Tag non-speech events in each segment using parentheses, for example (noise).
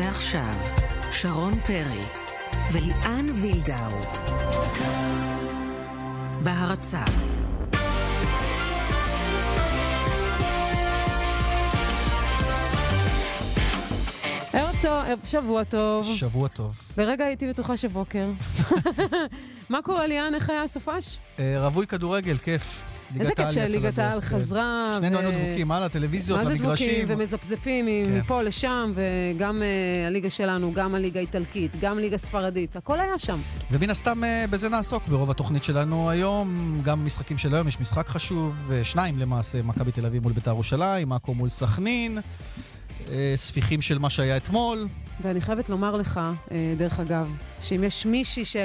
ועכשיו, שרון פרי וליאן וילדאו. בהרצה ערב טוב, שבוע טוב. שבוע טוב. לרגע הייתי בטוחה שבוקר. (laughs) מה קורה, ליאן? איך היה הסופש? אה, רווי כדורגל, כיף. איזה כיף שליגת העל חזרה. שנינו היינו דבוקים, הלאה, טלוויזיות, המגרשים. מה זה דבוקים? ומזפזפים כן. מפה לשם, וגם אה, הליגה שלנו, גם הליגה האיטלקית, גם ליגה ספרדית, הכל היה שם. ומן הסתם אה, בזה נעסוק ברוב התוכנית שלנו היום. גם משחקים של היום, יש משחק חשוב, אה, שניים למעשה, מכבי תל אביב מול בית"ר ירושלים, עכו מול סכנין, ספיחים של מה שהיה אתמול. ואני חייבת לומר לך, אה, דרך אגב, שאם יש מישהי, ש...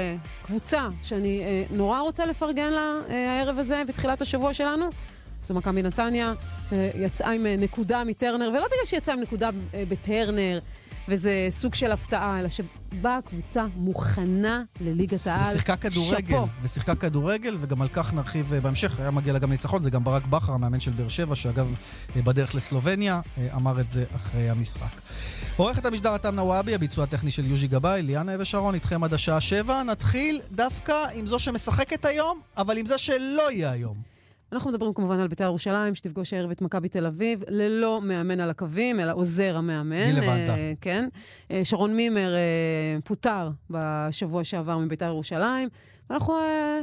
קבוצה, שאני אה, נורא רוצה לפרגן לה אה, הערב הזה, בתחילת השבוע שלנו, זו מכבי נתניה, שיצאה עם אה, נקודה מטרנר, ולא בגלל שיצאה עם נקודה אה, בטרנר, וזה סוג של הפתעה, אלא שבאה קבוצה מוכנה לליגת העל. ושיחקה כדורגל, שאפו. ושיחקה כדורגל, וגם על כך נרחיב אה, בהמשך. היה מגיע לה גם ניצחון, זה גם ברק בכר, המאמן של באר שבע, שאגב, אה, בדרך לסלובניה, אה, אמר את זה אחרי המשחק. עורכת המשדר עתם נוואבי, הביצוע הטכני של יוז'י גבאי, ליאנה ושרון, איתכם עד השעה שבע. נתחיל דווקא עם זו שמשחקת היום, אבל עם זה שלא יהיה היום. אנחנו מדברים כמובן על בית"ר ירושלים, שתפגוש הערב את מכבי תל אביב, ללא מאמן על הקווים, אלא עוזר המאמן. גיל לבנטה. אה, כן. אה, שרון מימר אה, פוטר בשבוע שעבר מבית"ר ירושלים, ואנחנו אה,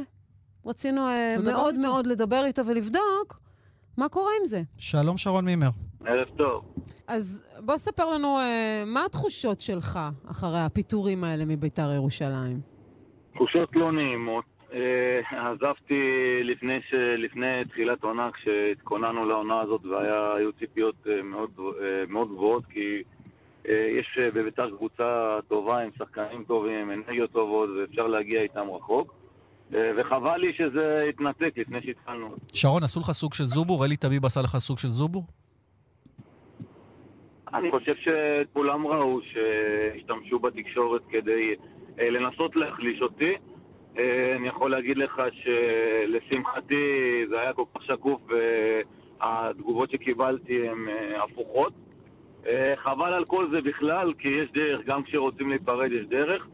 רצינו אה, מאוד איתו. מאוד לדבר איתו ולבדוק מה קורה עם זה. שלום שרון מימר. ערב טוב. אז בוא ספר לנו אה, מה התחושות שלך אחרי הפיטורים האלה מבית"ר ירושלים. תחושות לא נעימות. אה, עזבתי לפני, ש... לפני תחילת עונה, כשהתכוננו לעונה הזאת והיו ציפיות אה, מאוד, אה, מאוד גבוהות, כי יש בביתר קבוצה טובה עם שחקנים טובים, אנרגיות טובות, ואפשר להגיע איתם רחוק. וחבל לי שזה התנתק לפני שהתחלנו. שרון, עשו לך סוג של זובור? אלי טביב עשה לך סוג של זובור? אני חושב שכולם ראו שהשתמשו בתקשורת כדי לנסות להחליש אותי. אה, אני יכול להגיד לך שלשמחתי זה היה כל כך שקוף והתגובות שקיבלתי הן אה, הפוכות. אה, חבל על כל זה בכלל, כי יש דרך, גם כשרוצים להיפרד יש דרך,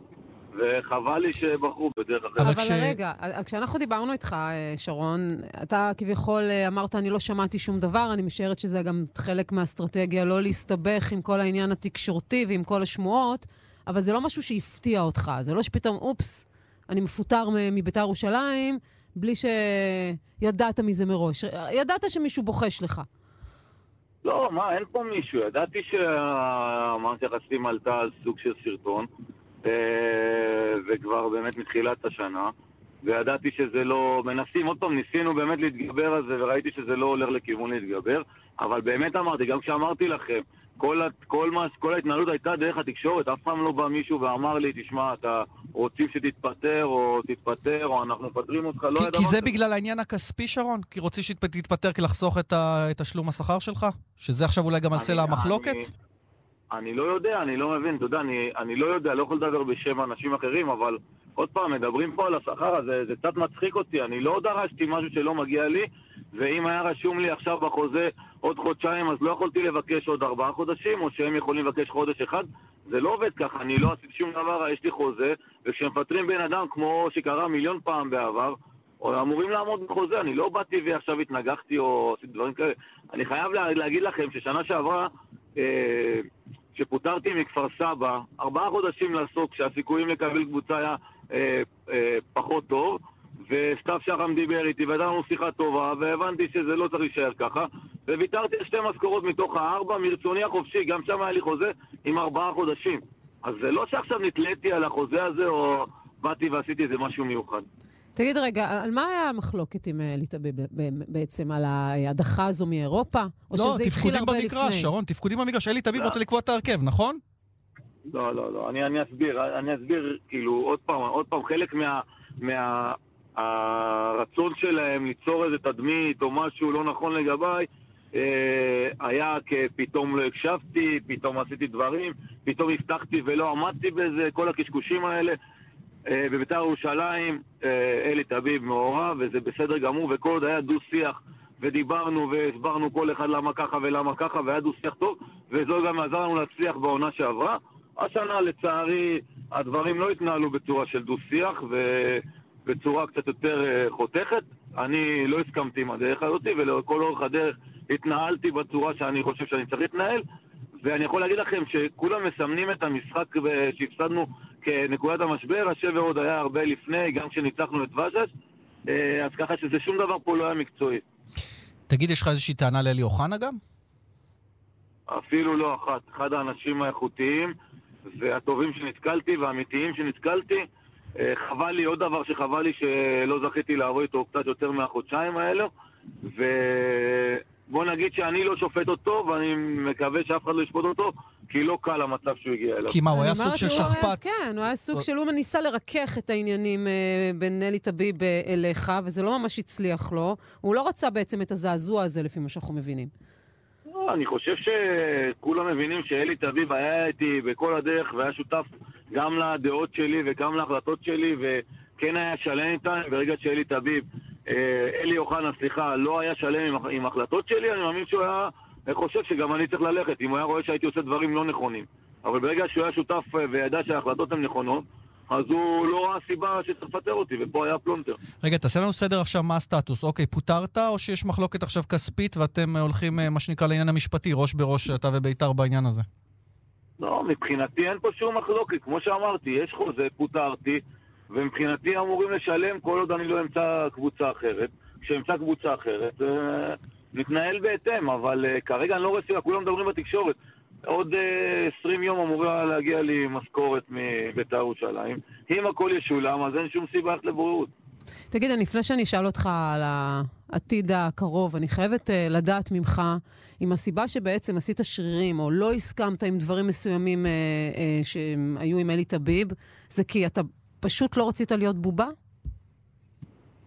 וחבל לי שבחרו בדרך אחרת. אבל כש- רגע, כשאנחנו דיברנו איתך, שרון, אתה כביכול אמרת, אני לא שמעתי שום דבר, אני משערת שזה גם חלק מהאסטרטגיה לא להסתבך עם כל העניין התקשורתי ועם כל השמועות, אבל זה לא משהו שהפתיע אותך, זה לא שפתאום, אופס, אני מפוטר מביתר ירושלים, בלי שידעת מזה מראש. ידעת שמישהו בוחש לך. לא, מה, אין פה מישהו. ידעתי שהמערכת היחסים עלתה על סוג של סרטון, אה, וכבר באמת מתחילת השנה, וידעתי שזה לא... מנסים, עוד פעם, ניסינו באמת להתגבר על זה, וראיתי שזה לא הולך לכיוון להתגבר, אבל באמת אמרתי, גם כשאמרתי לכם, כל, כל, מה, כל ההתנהלות הייתה דרך התקשורת, אף פעם לא בא מישהו ואמר לי, תשמע, אתה רוצים שתתפטר, או תתפטר, או אנחנו מפטרים אותך, לא כי, היה כי זה. בגלל העניין הכספי, שרון? כי רוצים שתתפטר כי לחסוך את, תשלום השכר שלך? שזה עכשיו אולי גם על סלע המחלוקת? אני לא יודע, אני לא מבין, אתה יודע, אני, אני לא יודע, לא יכול לדבר בשם אנשים אחרים, אבל עוד פעם, מדברים פה על השכר הזה, זה קצת מצחיק אותי, אני לא דרשתי משהו שלא מגיע לי, ואם היה רשום לי עכשיו בחוזה עוד חודשיים, אז לא יכולתי לבקש עוד ארבעה חודשים, או שהם יכולים לבקש חודש אחד, זה לא עובד ככה, אני לא עשיתי שום דבר, יש לי חוזה, וכשמפטרים בן אדם, כמו שקרה מיליון פעם בעבר, אמורים לעמוד בחוזה, אני לא באתי ועכשיו התנגחתי או עשיתי דברים כאלה. אני חייב לה, להגיד לכם ששנה שעברה, אה, כשפוטרתי מכפר סבא, ארבעה חודשים לעסוק, כשהסיכויים לקבל קבוצה היה אה, אה, פחות טוב, וסתיו שחם דיבר איתי, והייתה לנו שיחה טובה, והבנתי שזה לא צריך להישאר ככה, וויתרתי על שתי משכורות מתוך הארבע, מרצוני החופשי, גם שם היה לי חוזה עם ארבעה חודשים. אז זה לא שעכשיו נתליתי על החוזה הזה, או באתי ועשיתי איזה משהו מיוחד. תגיד רגע, על מה היה המחלוקת עם אה, ב- בעצם? על ההדחה הזו מאירופה? או לא, שזה התחיל תפקודים הרבה במגרש, לפני? שרון, תפקודים במגרש. אלי טביב לא. רוצה לקבוע את ההרכב, נכון? לא, לא, לא, אני, אני אסביר, אני אסביר, כאילו, עוד פעם, עוד פעם, חלק מה... מה הרצון שלהם ליצור איזה תדמית או משהו לא נכון לגביי אה, היה כפתאום לא הקשבתי, פתאום עשיתי דברים, פתאום הבטחתי ולא עמדתי בזה, כל הקשקושים האלה. אה, בבית"ר ירושלים, אה, אלי טביב מעורב, וזה בסדר גמור, וכל עוד היה דו-שיח ודיברנו והסברנו כל אחד למה ככה ולמה ככה, והיה דו-שיח טוב, וזה גם עזר לנו להצליח בעונה שעברה. השנה, לצערי, הדברים לא התנהלו בצורה של דו-שיח ובצורה קצת יותר אה, חותכת. אני לא הסכמתי עם הדרך הזאת, ולכל אורך הדרך התנהלתי בצורה שאני חושב שאני צריך להתנהל. ואני יכול להגיד לכם שכולם מסמנים את המשחק שהפסדנו כנקודת המשבר, השבר עוד היה הרבה לפני, גם כשניצחנו את וג'ש, אה, אז ככה שזה שום דבר פה לא היה מקצועי. תגיד, יש לך איזושהי טענה לאלי אוחנה גם? אפילו לא אחת. אחד האנשים האיכותיים והטובים שנתקלתי והאמיתיים שנתקלתי. אה, חבל לי, עוד דבר שחבל לי שלא זכיתי לעבוד איתו קצת יותר מהחודשיים האלו. ובוא נגיד שאני לא שופט אותו, ואני מקווה שאף אחד לא ישפוט אותו, כי לא קל המצב שהוא הגיע אליו. כי מה, הוא היה סוג של שכפ"ץ? כן, הוא היה סוג של... הוא ניסה לרכך את העניינים אה, בין נלי טביב אה, אליך, וזה לא ממש הצליח לו. הוא לא רצה בעצם את הזעזוע הזה, לפי מה שאנחנו מבינים. לא, אני חושב שכולם מבינים שאלי טביב היה איתי בכל הדרך והיה שותף גם לדעות שלי וגם להחלטות שלי, וכן היה שלם איתן. ברגע שאלי טביב, אה, אלי אוחנה, סליחה, לא היה שלם עם, עם החלטות שלי, אני מאמין שהוא היה חושב שגם אני צריך ללכת, אם הוא היה רואה שהייתי עושה דברים לא נכונים. אבל ברגע שהוא היה שותף אה, וידע שההחלטות הן נכונות, אז הוא לא ראה סיבה שצריך לפטר אותי, ופה היה פלונטר. רגע, תעשה לנו סדר עכשיו מה הסטטוס. אוקיי, פוטרת, או שיש מחלוקת עכשיו כספית ואתם אה, הולכים, אה, מה שנקרא, לעניין המשפטי, ראש בראש אתה וביתר בעניין הזה? לא, מבחינתי אין פה שום מחלוקת. כמו שאמרתי, יש חוזה, פוטרתי, ומבחינתי אמורים לשלם כל עוד אני לא אמצא קבוצה אחרת. כשאמצא קבוצה אחרת, נתנהל בהתאם, אבל כרגע אני לא רואה סיבה, כולם מדברים בתקשורת. עוד uh, אה, 20 יום אמורה להגיע לי משכורת מבית"ר ירושלים. אם הכל ישולם, אז אין שום סיבה ללכת לבריאות. תגיד, לפני שאני אשאל אותך על העתיד הקרוב, אני חייבת uh, לדעת ממך אם הסיבה שבעצם עשית שרירים, או לא הסכמת עם דברים מסוימים uh, uh, שהיו עם אלי טביב, זה כי אתה פשוט לא רצית להיות בובה?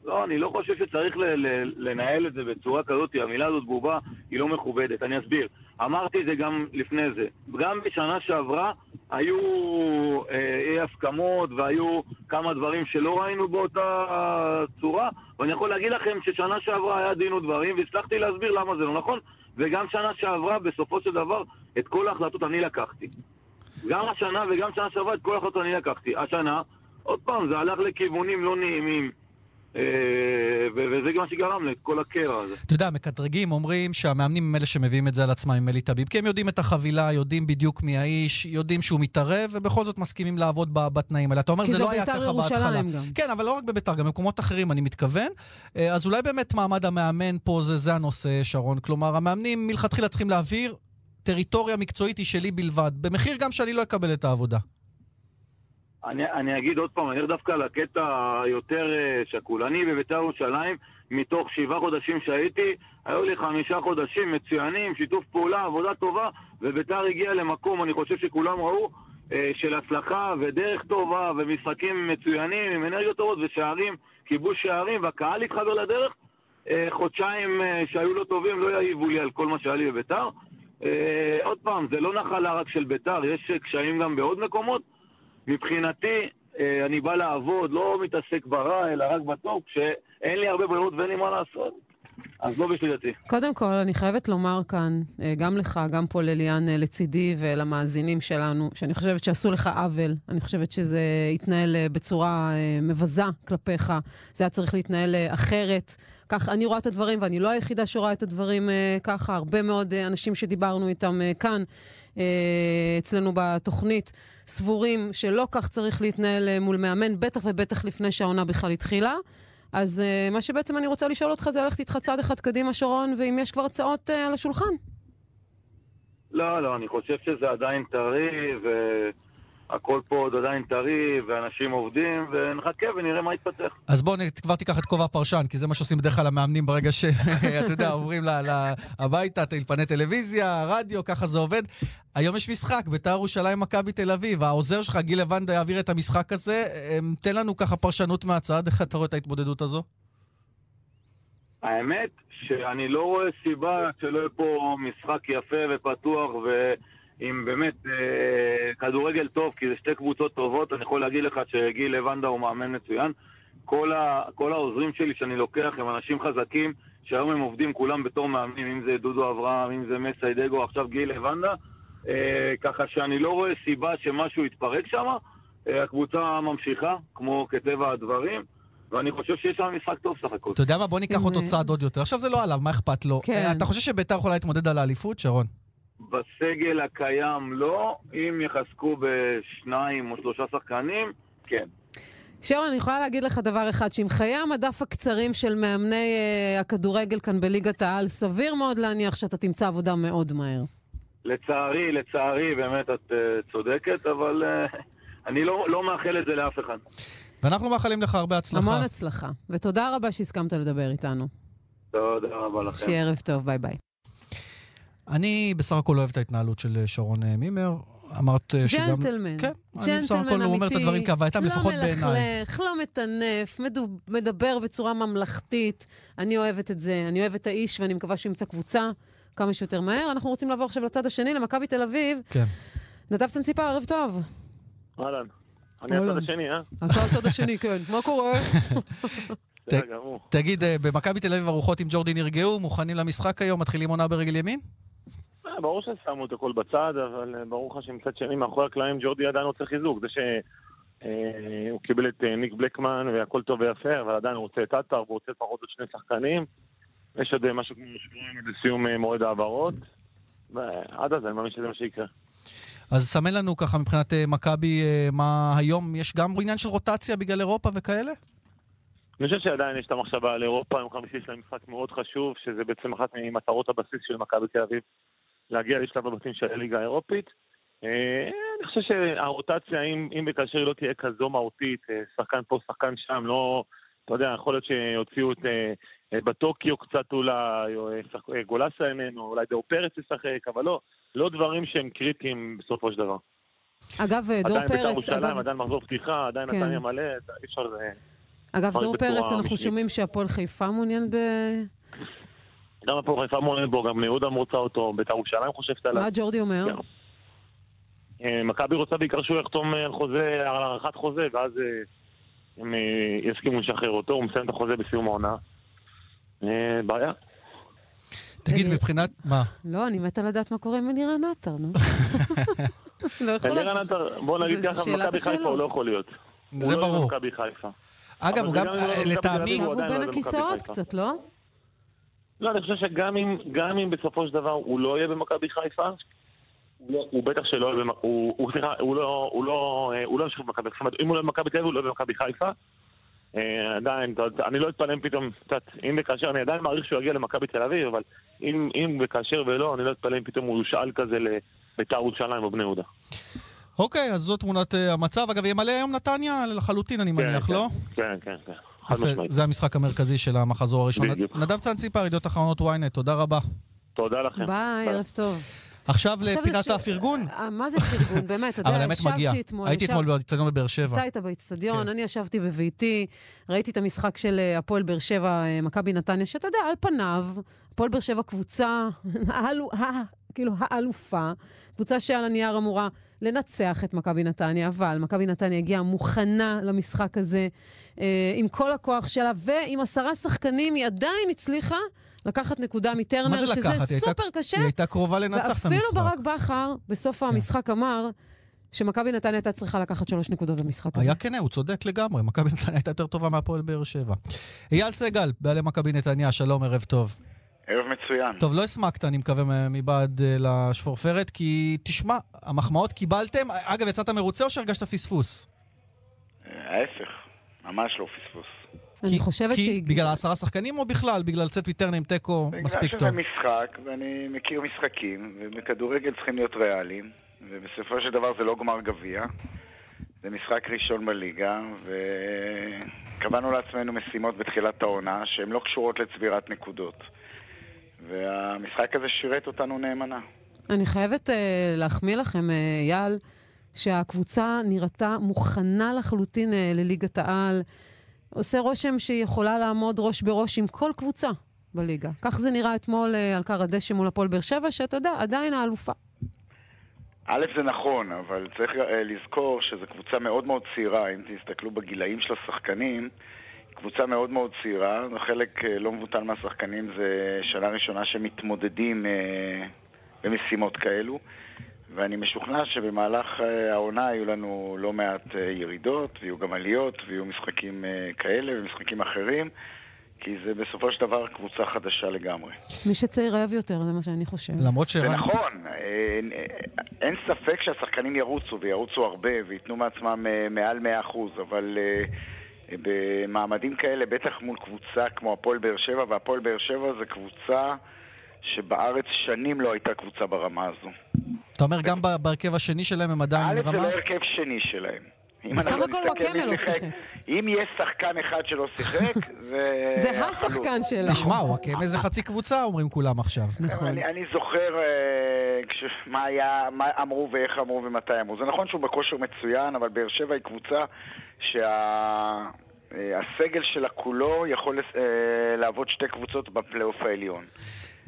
לא, אני לא חושב שצריך ל- ל- לנהל את זה בצורה כזאת, המילה הזאת בובה היא לא מכובדת. אני אסביר. אמרתי את זה גם לפני זה. גם בשנה שעברה היו אה, אי הסכמות והיו כמה דברים שלא ראינו באותה צורה, ואני יכול להגיד לכם ששנה שעברה היה דין ודברים, והצלחתי להסביר למה זה לא נכון, וגם שנה שעברה, בסופו של דבר, את כל ההחלטות אני לקחתי. גם השנה וגם שנה שעברה את כל ההחלטות אני לקחתי. השנה, עוד פעם, זה הלך לכיוונים לא נעימים. אה, וזה גם מה שגרם לכל הקרע הזה. אתה יודע, מקטרגים אומרים שהמאמנים הם אלה שמביאים את זה על עצמם עם אלי טביב, כי הם יודעים את החבילה, יודעים בדיוק מי האיש, יודעים שהוא מתערב, ובכל זאת מסכימים לעבוד בתנאים האלה. אתה אומר, זה לא היה ככה בהתחלה. כן, אבל לא רק בביתר, גם במקומות אחרים, אני מתכוון. אה, אז אולי באמת מעמד המאמן פה זה, זה הנושא, שרון. כלומר, המאמנים מלכתחילה צריכים להעביר טריטוריה מקצועית היא שלי בלבד, במחיר גם שאני לא אקבל את העבודה. אני, אני אגיד עוד פעם, אני אלך דווקא לקטע היותר אה, שקול. אני בבית"ר ירושלים, מתוך שבעה חודשים שהייתי, היו לי חמישה חודשים מצוינים, שיתוף פעולה, עבודה טובה, ובית"ר הגיע למקום, אני חושב שכולם ראו, אה, של הצלחה ודרך טובה ומשחקים מצוינים עם אנרגיות טובות ושערים, כיבוש שערים, והקהל התחבר לדרך. אה, חודשיים שהיו לא טובים לא יעיבו לי על כל מה שהיה לי בבית"ר. עוד פעם, זה לא נחלה רק של בית"ר, יש קשיים גם בעוד מקומות. מבחינתי, אה, אני בא לעבוד, לא מתעסק ברע, אלא רק בטוב, כשאין לי הרבה ברירות ואין לי מה לעשות. אז לא בשלילתי. קודם כל, אני חייבת לומר כאן, אה, גם לך, גם פה לליאן אה, לצידי ולמאזינים שלנו, שאני חושבת שעשו לך עוול. אני חושבת שזה התנהל בצורה מבזה כלפיך. זה היה צריך להתנהל אחרת. כך אני רואה את הדברים, ואני לא היחידה שרואה את הדברים ככה. הרבה מאוד אנשים שדיברנו איתם כאן, אצלנו בתוכנית, סבורים שלא כך צריך להתנהל מול מאמן, בטח ובטח לפני שהעונה בכלל התחילה. אז אה, מה שבעצם אני רוצה לשאול אותך זה ללכת איתך צעד אחד קדימה, שרון, ואם יש כבר הצעות אה, על השולחן. לא, לא, אני חושב שזה עדיין טרי, והכל פה עוד עדיין טרי, ואנשים עובדים, ונחכה ונראה מה יתפתח. אז בוא כבר תיקח את כובע הפרשן, כי זה מה שעושים בדרך כלל המאמנים ברגע שאתה (laughs) יודע, עוברים הביתה, טלפני טלוויזיה, רדיו, ככה זה עובד. היום יש משחק, בית"ר ירושלים, מכבי תל אביב. העוזר שלך, גיל לבנדה, יעביר את המשחק הזה. אמ, תן לנו ככה פרשנות מהצד, איך אתה רואה את ההתמודדות הזו? האמת שאני לא רואה סיבה שלא יהיה פה משחק יפה ופתוח ועם באמת אה, כדורגל טוב, כי זה שתי קבוצות טובות. אני יכול להגיד לך שגיל לבנדה הוא מאמן מצוין. כל, ה, כל העוזרים שלי שאני לוקח הם אנשים חזקים, שהיום הם עובדים כולם בתור מאמנים, אם זה דודו אברהם, אם זה מסיידגו, עכשיו גיל לבנדה. אה, ככה שאני לא רואה סיבה שמשהו יתפרק שם. אה, הקבוצה ממשיכה, כמו כטבע הדברים. ואני חושב שיש שם משחק טוב סך הכל. אתה יודע מה? בוא ניקח עם, אותו צעד עוד יותר. עכשיו זה לא עליו, מה אכפת לו? כן. אה, אתה חושב שביתר יכולה להתמודד על האליפות, שרון? בסגל הקיים לא, אם יחזקו בשניים או שלושה שחקנים, כן. שרון, אני יכולה להגיד לך דבר אחד, שעם חיי המדף הקצרים של מאמני uh, הכדורגל כאן בליגת העל, סביר מאוד להניח שאתה תמצא עבודה מאוד מהר. לצערי, לצערי, באמת את uh, צודקת, אבל uh, (laughs) אני לא, לא מאחל את זה לאף אחד. ואנחנו מאחלים לך הרבה הצלחה. המון הצלחה. ותודה רבה שהסכמת לדבר איתנו. תודה רבה לכם. שיהיה ערב טוב, ביי ביי. אני בסך הכל אוהב את ההתנהלות של אה, שרון אה, מימר. אמרת אה, שגם... ג'נטלמן. כן, אני בסך ג'נטלמן הכל אומר את אמיתי, הדברים כהווייתם, לפחות לא בעיניי. מלכלך, לא מטנף, מדבר בצורה ממלכתית. אני אוהבת את זה, אני אוהבת את האיש, ואני מקווה שהוא ימצא קבוצה כמה שיותר מהר. אנחנו רוצים לעבור עכשיו לצד השני, למכבי תל אביב. כן. נדב צנציפר, ערב טוב. אהלן. אני. הצד השני, אה? אתה הצד השני, כן. מה קורה? (laughs) תגיד, במכבי תל אביב הרוחות עם ג'ורדי נרגעו, מוכנים למשחק היום, מתחילים עונה ברגל ימין? אה, ברור ששמו את הכל בצד, אבל אה, ברור לך שמצד שני, מאחורי הקלעים ג'ורדי עדיין רוצה חיזוק. זה שהוא קיבל את אה, ניק בלקמן והכל טוב ויפה, אבל עדיין הוא רוצה את עטר והוא רוצה לפחות עוד שני שחקנים. יש עוד אה, משהו כמו שבועיים עד לסיום אה, מועד העברות. ועד אז אני מאמין שזה מה שיקרה. אז סמן לנו ככה מבחינת אה, מכבי, אה, מה היום, יש גם עניין של רוטציה בגלל אירופה וכאלה? אני חושב שעדיין יש את המחשבה על אירופה, יום חמישי יש להם משחק מאוד חשוב, שזה בעצם אחת ממטרות הבסיס של מכבי תל אביב, להגיע לשלב הבתים של הליגה האירופית. אה, אני חושב שהרוטציה, אם, אם וכאשר היא לא תהיה כזו מהותית, אה, שחקן פה, שחקן שם, לא, אתה יודע, יכול להיות שיוציאו את אה, בטוקיו קצת אולי, או גולסה איננו, אולי דור פרץ ישחק, אבל לא, לא דברים שהם קריטיים בסופו של דבר. אגב, דור עדיין בית"ר פרץ, ירושלים, אגב, עדיין מחזור פתיחה, עדיין כן. נתניה מלא, אי אפשר... אגב, דור פרץ, אנחנו. שומעים שהפועל חיפה מעוניין ב... גם הפועל חיפה מעוניינת בו, גם יהודה רוצה אותו, בית"ר ירושלים חושבת עליו. מה ג'ורדי אומר? כן. אה, מכבי רוצה בעיקר שהוא יחתום אה, על חוזה, על הארכת חוזה, ואז אה, הם אה, יסכימו לשחרר אותו, הוא מסיים את החוזה בסיום העונה. אה, בעיה. תגיד, אה, מבחינת... מה? לא, אני מתה לדעת מה קורה עם אלירן עטר, נו. (laughs) לא יכול אלירן לעשות. עטר, בוא נגיד ככה, מכבי חיפה. הוא לא יכול להיות. זה הוא לא ברור. יהיה במכבי חיפה. אגב, הוא גם, אה, לטעמי... הוא בין לא הכיסאות. קצת, לא? לא, אני חושב שגם אם, גם אם בסופו של דבר הוא לא יהיה במכבי חיפה, הוא לא- הוא בטח שלא יהיה במכבי, הוא, סליחה, הוא לא, הוא לא, אה, הוא לא ימשיך במכבי חיפה, אם הוא לא במכבי תל אביב, הוא לא במכבי חיפה. אה, עדיין, אני לא אתפלא פתאום, קצת, אם וכאשר, אני עדיין מעריך שהוא יגיע למכבי תל אביב, אבל אם, אם וכאשר ולא, אני לא אתפלא אם פתאום הוא יושאל כזה לביתר ירושלים או בני יהודה. אוקיי, אז זו תמונת אה, המצב. אגב, ימלא היום נתניה לחלוטין, אני מניח, כן, לא? כן, כן, כן. חד משמעית. זה המשחק המרכזי של המחזור הראשון. בדיוק. נדב צנציפר, ידיעות אחרונות ynet, תודה רבה. תודה לכם. ביי, ערב טוב. עכשיו לפינת האפרגון. אה, מה זה פרגון? באמת, אתה יודע. ישבתי אתמול. הייתי אתמול באצטדיון בבאר שבע. אתה היית באיצטדיון, כן. אני ישבתי בביתי, ראיתי את המשחק של אה, הפועל באר שבע, אה, מכבי נתניה, שאתה יודע, על פניו, הפועל באר שבע קבוצה, (laughs) כאילו האלופה, קבוצה שעל הנייר אמורה לנצח את מכבי נתניה, אבל מכבי נתניה הגיעה מוכנה למשחק הזה, אה, עם כל הכוח שלה, ועם עשרה שחקנים, היא עדיין הצליחה לקחת נקודה מטרנר, שזה לקחת? היא הייתה- סופר קשה. היא הייתה קרובה לנצח את ואפילו המשחק. כן. ברק בכר, בסוף המשחק אמר שמכבי נתניה הייתה צריכה לקחת שלוש נקודות במשחק הזה. היה כן, הוא צודק לגמרי, מכבי נתניה הייתה יותר טובה מהפועל באר שבע. אייל סגל, בעלי מכבי נתניה, שלום, ערב טוב. ערב מצוין. טוב, לא הסמקת, אני מקווה, מבעד אה, לשפורפרת, כי תשמע, המחמאות קיבלתם. אגב, יצאת מרוצה או שהרגשת פספוס? אה, ההפך, ממש לא פספוס. אני כי- חושבת שהיא... בגלל העשרה שחקנים או בכלל? בגלל לצאת מטרנר עם תיקו מספיק בגלל טוב? שזה משחק, ואני מכיר משחקים, ובכדורגל צריכים להיות ריאליים, ובסופו של דבר זה לא גמר גביע. זה משחק ראשון בליגה, וקבענו לעצמנו משימות בתחילת העונה שהן לא קשורות לצבירת נקודות. והמשחק הזה שירת אותנו נאמנה. אני חייבת uh, להחמיא לכם, אה, אייל, שהקבוצה נראתה מוכנה לחלוטין uh, לליגת העל. עושה רושם שהיא יכולה לעמוד ראש בראש עם כל קבוצה בליגה. כך זה נראה אתמול uh, על כר הדשא מול הפועל באר שבע, שאתה יודע, עדיין האלופה. א', זה נכון, אבל צריך אה, לזכור שזו קבוצה מאוד מאוד צעירה, אם תסתכלו בגילאים של השחקנים, קבוצה מאוד מאוד צעירה, וחלק אה, לא מבוטל מהשחקנים זה שנה ראשונה שמתמודדים אה, במשימות כאלו, ואני משוכנע שבמהלך אה, העונה יהיו לנו לא מעט ירידות, ויהיו גם עליות, ויהיו משחקים כאלה ומשחקים אחרים, כי זה בסופו של דבר קבוצה חדשה לגמרי. מי שצעיר אוהב יותר, זה מה שאני חושבת. למרות זה שרן... נכון, אין, אין ספק שהשחקנים ירוצו, וירוצו הרבה, וייתנו מעצמם מעל 100%, אבל אה, במעמדים כאלה, בטח מול קבוצה כמו הפועל באר שבע, והפועל באר שבע זה קבוצה שבארץ שנים לא הייתה קבוצה ברמה הזו. אתה אומר גם בהרכב השני שלהם הם עדיין א', זה ברמה? לא הרכב שני שלהם. אם בסך אנחנו הכל וואקמה לא שיחק-. אם יש שחקן אחד שלא שיחק, (laughs) זה... זה. השחקן שלו. תשמע, וואקמה זה חצי קבוצה, אומרים כולם עכשיו. נכון. אני, אני זוכר אה, מה היה, מה אמרו ואיך אמרו ומתי אמרו. זה נכון שהוא בכושר מצוין, אבל באר שבע היא קבוצה שהסגל שלה כולו יכול אה, לעבוד שתי קבוצות בפלייאוף העליון.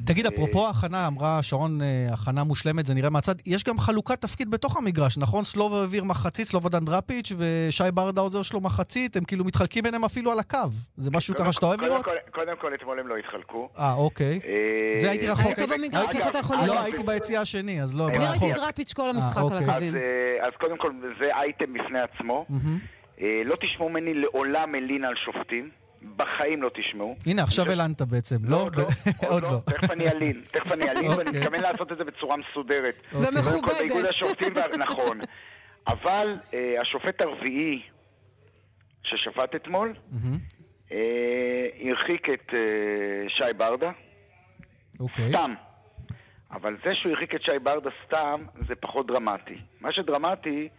תגיד, אה, אפרופו הכנה, אמרה שרון, אה, הכנה מושלמת, זה נראה מהצד. יש גם חלוקת תפקיד בתוך המגרש, נכון? סלובו העביר מחצית, סלובודן דראפיץ', ושי ברדה עוזר שלו מחצית, הם כאילו מתחלקים ביניהם אפילו על הקו. זה משהו ככה שאתה אוהב לראות? קודם כל, אתמול הם לא התחלקו. אה, אוקיי. אה, זה הייתי רחוק. היית במגרש, איך אתה יכול לא, לראות? הייתי ביציאה השני, אז לא, אני. ראיתי את דראפיץ' כל המשחק על אוקיי. אז, הקווים. אז קודם כל, זה אייטם בפני עצמו. לא תשמעו ממני לעולם מלין על שופטים. בחיים לא תשמעו. הנה, עכשיו הלנת בעצם, לא? עוד לא, (laughs) עוד לא. תכף אני אלין, תכף אני אלין, ואני אוקיי. מתכוון לעשות את זה בצורה מסודרת. אוקיי. ומכובדת. נכון. אבל אה, השופט הרביעי ששפט אתמול. אה, הרחיק את אה, שי ברדה, אוקיי. סתם. אבל זה שהוא הרחיק את שי ברדה סתם, זה פחות דרמטי. מה שדרמטי,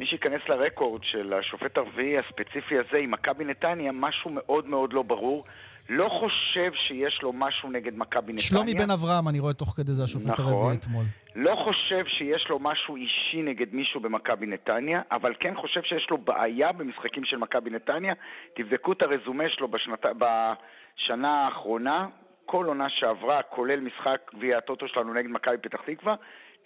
מי שייכנס לרקורד של השופט הרביעי הספציפי הזה עם מכבי נתניה, משהו מאוד מאוד לא ברור. לא חושב שיש לו משהו נגד מכבי נתניה. שלומי בן אברהם, אני רואה תוך כדי זה השופט נכון. הרביעי אתמול. לא חושב שיש לו משהו אישי נגד מישהו במכבי נתניה, אבל כן חושב שיש לו בעיה במשחקים של מכבי נתניה. תבדקו את הרזומה שלו בשנת... בשנה האחרונה, כל עונה שעברה, כולל משחק גביע הטוטו שלנו נגד מכבי פתח תקווה,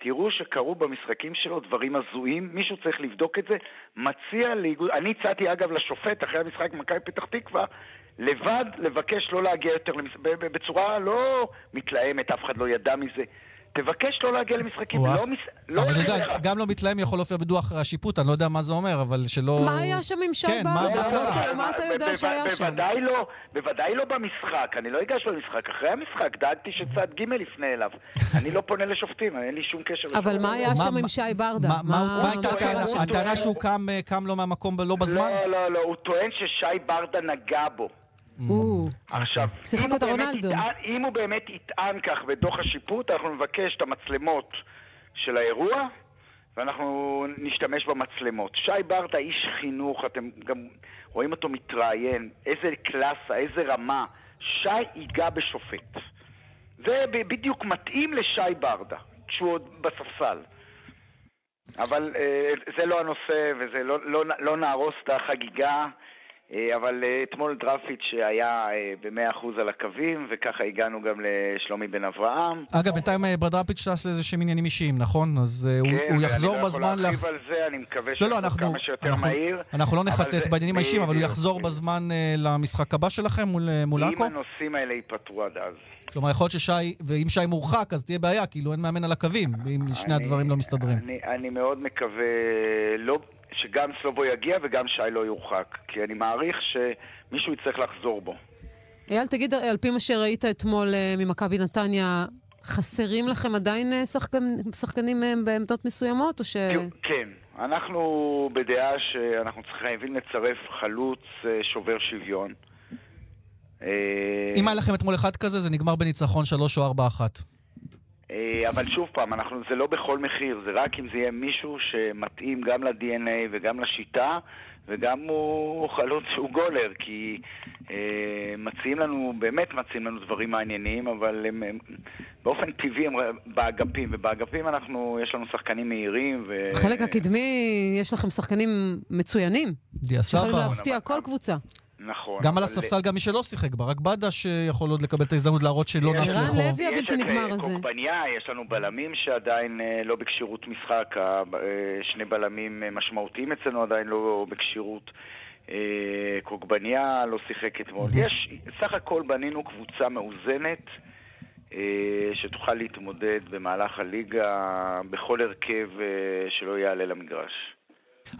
תראו שקרו במשחקים שלו דברים הזויים, מישהו צריך לבדוק את זה. מציע לאיגוד... אני הצעתי אגב לשופט אחרי המשחק במכבי פתח תקווה, לבד לבקש לא להגיע יותר, למש... בצורה לא מתלהמת, אף אחד לא ידע מזה. תבקש לא להגיע למשחקים, וואו. לא... מס... לא אבל אתה יודע, להגיע. גם לא מתלהם יכול להופיע בדוח השיפוט, אני לא יודע מה זה אומר, אבל שלא... מה היה שם עם שי כן, מה- ברדה? מה אתה יודע ב- ב- שהיה שם? בוודאי לא, בוודאי לא במשחק, אני לא אגש למשחק. אחרי המשחק דאגתי שצד ג' יפנה אליו. (laughs) אני לא פונה לשופטים, אין לי שום קשר. אבל מה. היה שם עם שי ברדה? מה- מה מה הייתה הטענה? שם? הטענה שהוא קם, אה, קם לו מהמקום לא בזמן? לא, לא, לא, הוא טוען ששי ברדה נגע בו. עכשיו, שיחק אותה באמת רונלדו. יטען- אם הוא באמת יטען כך בדוח השיפוט, אנחנו נבקש את המצלמות של האירוע, ואנחנו נשתמש במצלמות. שי ברדה, איש חינוך, אתם גם רואים אותו מתראיין, איזה קלאסה, איזה רמה. שי ייגע בשופט. זה בדיוק מתאים לשי ברדה, כשהוא עוד בספסל. אבל אה, זה לא הנושא, וזה לא, לא, לא נהרוס את החגיגה. אה, אבל אה, אתמול דרפיץ' היה אה, ב-100% על הקווים, וככה הגענו גם לשלומי בן אברהם. אגב, בינתיים ברדרפיץ' טס לאיזה שהם עניינים אישיים, נכון? אז הוא- כן, הוא יחזור ואני לא בזמן... יכול להרחיב על זה, אני מקווה לא, לא, אנחנו, כמה שיותר אנחנו, מהיר. אנחנו לא נחטט בעניינים האישיים, אבל הוא. יחזור בזמן למשחק הבא שלכם מול, מול אם עכו? הנושאים האלה ייפתרו עד אז. כלומר, יכול להיות ששי, ואם שי מורחק, אז תהיה בעיה, כאילו אין מאמן על הקווים, אם שני אני- הדברים לא מסתדרים. אני, אני מאוד מקווה לא, שגם סלובו יגיע וגם שי לא יורחק, כי אני מעריך שמישהו יצטרך לחזור בו. אייל, תגיד, על פי מה שראית אתמול אה, ממכבי נתניה, חסרים לכם עדיין אה, שחקן- שחקנים אה, בעמדות מסוימות, או ש... כן, אנחנו בדעה שאנחנו חייבים לצרף חלוץ שובר שוויון. אם היה לכם אתמול אחד כזה, זה נגמר בניצחון שלוש או ארבע אחת. אה, אבל שוב פעם, אנחנו, זה לא בכל מחיר, זה רק אם זה יהיה מישהו שמתאים גם ל-DNA וגם לשיטה, וגם הוא חלוץ שהוא גולר, כי אה, מציעים לנו, באמת מציעים לנו דברים מעניינים, אבל הם, הם באופן טבעי הם באגפים, ובאגפים אנחנו, יש לנו שחקנים מהירים, ו... בחלק הקדמי יש לכם שחקנים מצוינים, דיה שיכולים סבא. להפתיע כל קבוצה. נכון. גם על הספסל גם מי שלא שיחק, ברק בדש יכול עוד לקבל את ההזדמנות להראות שלא יש- נס ערן לחוב. לוי הבלתי יש את, נגמר הזה. קוקבניה, יש לנו בלמים שעדיין אה, לא בכשירות משחק, אה, שני בלמים אה, משמעותיים אצלנו עדיין לא בכשירות. קוקבניה לא שיחק אתמול. יש, סך הכל בנינו קבוצה מאוזנת, שתוכל להתמודד במהלך הליגה בכל הרכב שלא יעלה למגרש.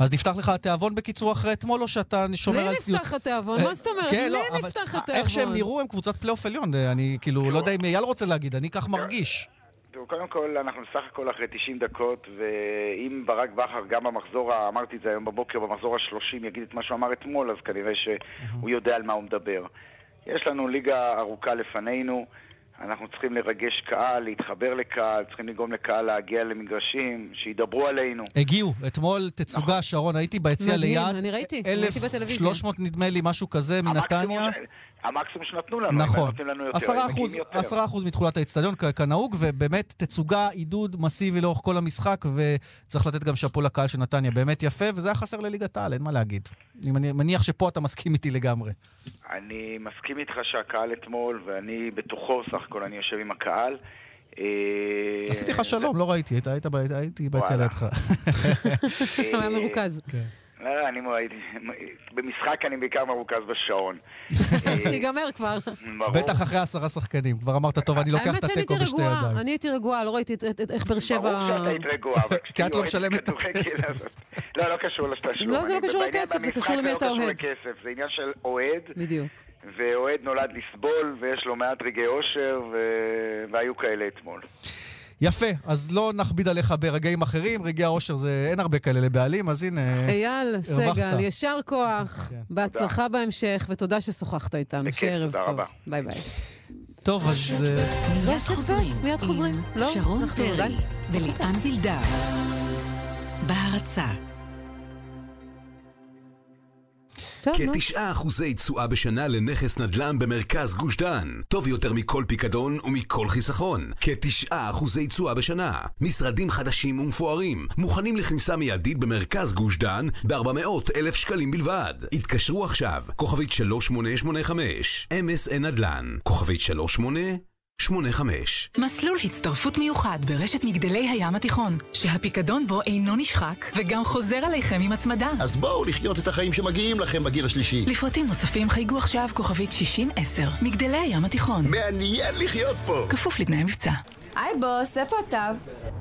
אז נפתח לך התיאבון בקיצור אחרי אתמול, או שאתה שומר לי על... נפתח התיאבון, מה זאת אומרת? כן, לי לא, נפתח איך שהם התיאבון. נראו הם קבוצת פלייאוף עליון, אני כאילו, לא יודע אם אייל רוצה להגיד, אני כך מרגיש. תראו, קודם כל, אנחנו סך הכל אחרי 90 דקות, ואם ברק בכר גם במחזור, אמרתי את זה היום בבוקר, במחזור ה-30 יגיד את מה שהוא אמר אתמול, אז כנראה שהוא יודע על מה הוא מדבר. יש לנו ליגה ארוכה לפנינו, אנחנו צריכים לרגש קהל, להתחבר לקהל, צריכים לגרום לקהל להגיע למגרשים, שידברו עלינו. הגיעו, אתמול תצוגה, שרון, הייתי ביציע מדהים, ליד. אני ראיתי, ראיתי בטלוויזיה. 1,300 נדמה לי, משהו כזה, מנתניה. המקסימום שנתנו לנו, נכון. נותנים לנו יותר, הם מגיעים אחוז, יותר. עשרה אחוז מתחולת האצטדיון כנהוג, ובאמת תצוגה, עידוד מסיבי לאורך כל המשחק, וצריך לתת גם שאפו לקהל של נתניה, באמת יפה, וזה היה חסר לליגת העל, אין מה להגיד. אני מני- מניח שפה אתה מסכים איתי לגמרי. אני מסכים איתך שהקהל אתמול, ואני בתוכו, סך הכל אני יושב עם הקהל. אה, עשיתי לך שלום, לא ראיתי, הייתי ביציע. לידך. הוא היה מרוכז. לא, אני הייתי... במשחק אני בעיקר מרוכז בשעון. (laughs) שיגמר כבר. בטח אחרי עשרה שחקנים, כבר אמרת, טוב, אני לוקח האמת את שאני הייתי התיקו בשתי רגועה, ידיים. אני הייתי רגועה, לא ראיתי את- את- את- איך באר שבע... ברור שאת היית רגועה, אבל (laughs) כי את לא משלמת את הכסף. לא, לא קשור לתשלום. לא, זה לא אני קשור לכסף, זה קשור למי לא אתה אוהד. זה עניין של אוהד, בדיוק. ואוהד נולד לסבול, ויש לו מעט רגעי אושר, ו- והיו כאלה אתמול. יפה, אז לא נכביד עליך ברגעים אחרים, רגעי האושר זה, אין הרבה כאלה לבעלים, אז הנה... אייל הרווחת. סגל, יישר כוח, כן. בהצלחה בהמשך, ותודה ששוחחת איתנו. בכיף, שיהיה ערב תודה טוב. רבה. ביי ביי. טוב, אז... אה, מיד רשת חוזרים. מיד חוזרים. לא? שרון עדיין- וליאן וילדר. בהרצה. טוב, נו. כתשעה אחוזי תשואה בשנה לנכס נדל"ן במרכז גוש דן. טוב יותר מכל פיקדון ומכל חיסכון. כתשעה אחוזי תשואה בשנה. משרדים חדשים ומפוארים. מוכנים לכניסה מיידית במרכז גוש דן ב-400 אלף שקלים בלבד. התקשרו עכשיו. כוכבית 3885. MSN נדל"ן. כוכבית 3885. מסלול הצטרפות מיוחד ברשת מגדלי הים התיכון, שהפיקדון בו אינו נשחק וגם חוזר עליכם עם הצמדה. אז בואו לחיות את החיים שמגיעים לכם בגיל השלישי. לפרטים נוספים חייגו עכשיו כוכבית 6010, מגדלי הים התיכון. מעניין לחיות פה! כפוף לתנאי המבצע. היי בוס, איפה התו?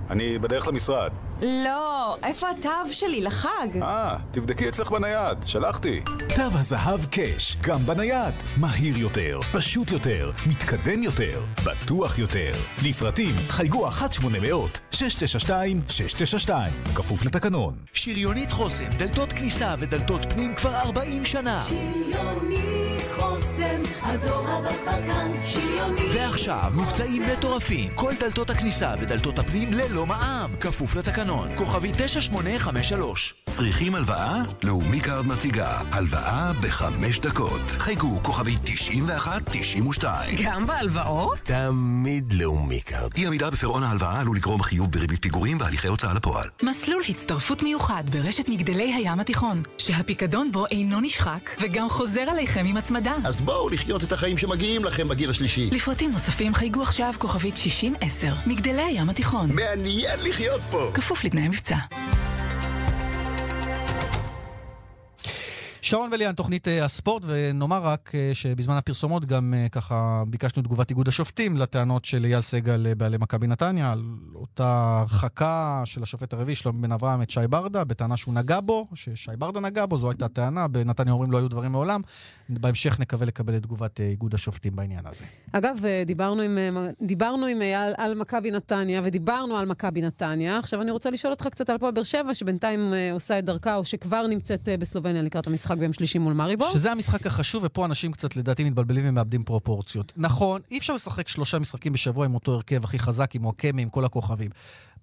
אני בדרך למשרד. לא, איפה התו שלי לחג? אה, תבדקי אצלך בנייד, שלחתי. תו הזהב קאש, גם בנייד. מהיר יותר, פשוט יותר, מתקדם יותר, בטוח יותר. לפרטים חייגו 1-800-692-692, כפוף לתקנון. שריונית חוסם, דלתות כניסה ודלתות פנים כבר 40 שנה. שריונית חוסם, הדור הבא כבר כאן, שריונית ועכשיו מבצעים מטורפים, כל דלתות הכניסה ודלתות הפנים ללא מע"מ, כפוף לתקנון, כוכבי 9853. צריכים הלוואה? לאומי קארד מציגה הלוואה בחמש דקות. חייגו כוכבי 91-92. גם בהלוואות? תמיד לאומי קארד. אי עמידה בפירעון ההלוואה עלול לגרום חיוב בריבית פיגורים והליכי הוצאה לפועל. מסלול הצטרפות מיוחד ברשת מגדלי הים התיכון, שהפיקדון בו אינו נשחק וגם חוזר עליכם עם הצמדה. אז בואו לחיות את החיים שמגיעים לכם בגיל השלישי. לפרטים נוספים חייגו עכשיו כוכבית 6010, מגדלי הים התיכון. מעניין לחיות פה! כפוף לתנאי המבצע. שרון וליאן, תוכנית אה, הספורט, ונאמר רק אה, שבזמן הפרסומות גם אה, ככה ביקשנו תגובת איגוד השופטים לטענות של אייל סגל, בעלי מכבי נתניה, על אותה הרחקה של השופט הרביעי שלום בן אברהם את שי ברדה, בטענה שהוא נגע בו, ששי ברדה נגע בו, זו הייתה הטענה, בנתניה אומרים לא היו דברים מעולם. בהמשך נקווה לקבל את תגובת אה, איגוד השופטים בעניין הזה. אגב, אה, דיברנו עם, אה, דיברנו עם אייל על מכבי נתניה, ודיברנו על מכבי נתניה. עכשיו אני רוצה לשאול אותך קצת על הפועל באר שבע, שבינתיים עושה את דרכה, או שכבר נמצאת בסלובניה לקראת המשחק ביום שלישי מול מאריבור. שזה המשחק החשוב, ופה אנשים קצת לדעתי מתבלבלים ומאבדים פרופורציות. נכון, אי אפשר לשחק שלושה משחקים בשבוע עם אותו הרכב הכי חזק, עם וואקמה, עם כל הכוכבים.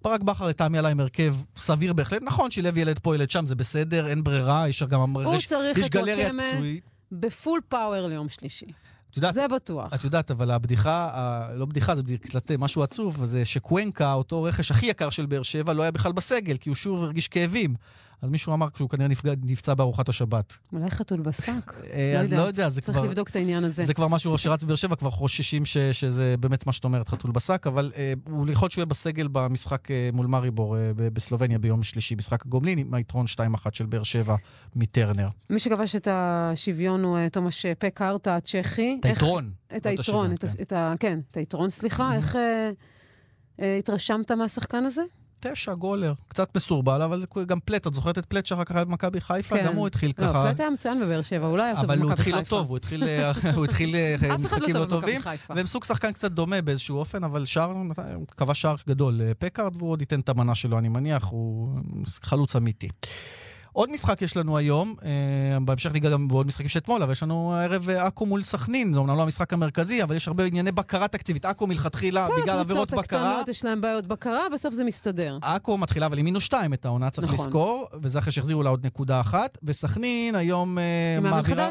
ברק בכר לטעמי עלה עם הרכב סביר בהחלט. נכון, שילב ילד פה, ילד שם, זה בסדר, אין ברירה, יש גם... הוא יש- צריך יש את גלריה וואקמה פצועית. בפול פאוור ליום שלישי. את יודעת, זה בטוח. את יודעת, אבל הבדיחה, ה- לא בדיחה, זה קצת משהו עצוב, זה שקוונקה, אותו רכש הכי יקר של באר שבע, לא היה בכלל בסגל, כי הוא שוב הרגיש כאבים. אז מישהו אמר שהוא כנראה נפגע, נפצע בארוחת השבת. אולי חתול בשק? אה, לא לא יודעת. יודע, זה צריך כבר- לבדוק את העניין הזה. זה כבר משהו שרץ בבאר שבע, כבר חוששים ש, שזה באמת מה שאת אומרת, חתול בשק, אבל אה, הוא יכול להיות שהוא יהיה בסגל במשחק אה, מול מאריבור אה, בסלובניה ביום שלישי, משחק הגומלין, עם היתרון 2-1 של באר שבע מטרנר. מי שכבש את השוויון הוא אה, תומש פקארטה הצ'כי. את היתרון, לא את היתרון, ה... כן, את היתרון, סליחה. איך אה, אה, התרשמת מהשחקן הזה? תשע גולר, קצת מסורבל, אבל זה גם פלט, את זוכרת את פלט שאחר כך היה במכבי חיפה? כן. גם הוא התחיל לא, ככה. פלט היה מצוין בבאר שבע, אולי היה טוב אבל במכבי הוא חיפה. התחיל לא טוב, הוא התחיל, אה, (laughs) הוא התחיל אה, לא משחקים לא טובים. והם סוג שחקן קצת דומה באיזשהו אופן, אבל שער, כבש שער גדול אה, פקארד, והוא עוד ייתן את המנה שלו, אני מניח, הוא חלוץ אמיתי. עוד משחק יש לנו היום, אה, בהמשך ניגע גם בעוד משחקים של אתמול, אבל יש לנו הערב אה, עכו מול סכנין, זה אומנם לא המשחק המרכזי, אבל יש הרבה ענייני בקרה תקציבית. עכו מלכתחילה, כל בגלל עבירות הקבוצות בקרה, הקטנות יש להם בעיות בקרה, בסוף זה מסתדר. עכו מתחילה אבל עם מינוס שתיים את העונה, צריך נכון. לזכור, וזה אחרי שהחזירו לה עוד נקודה אחת. וסכנין היום אה, מעבירה...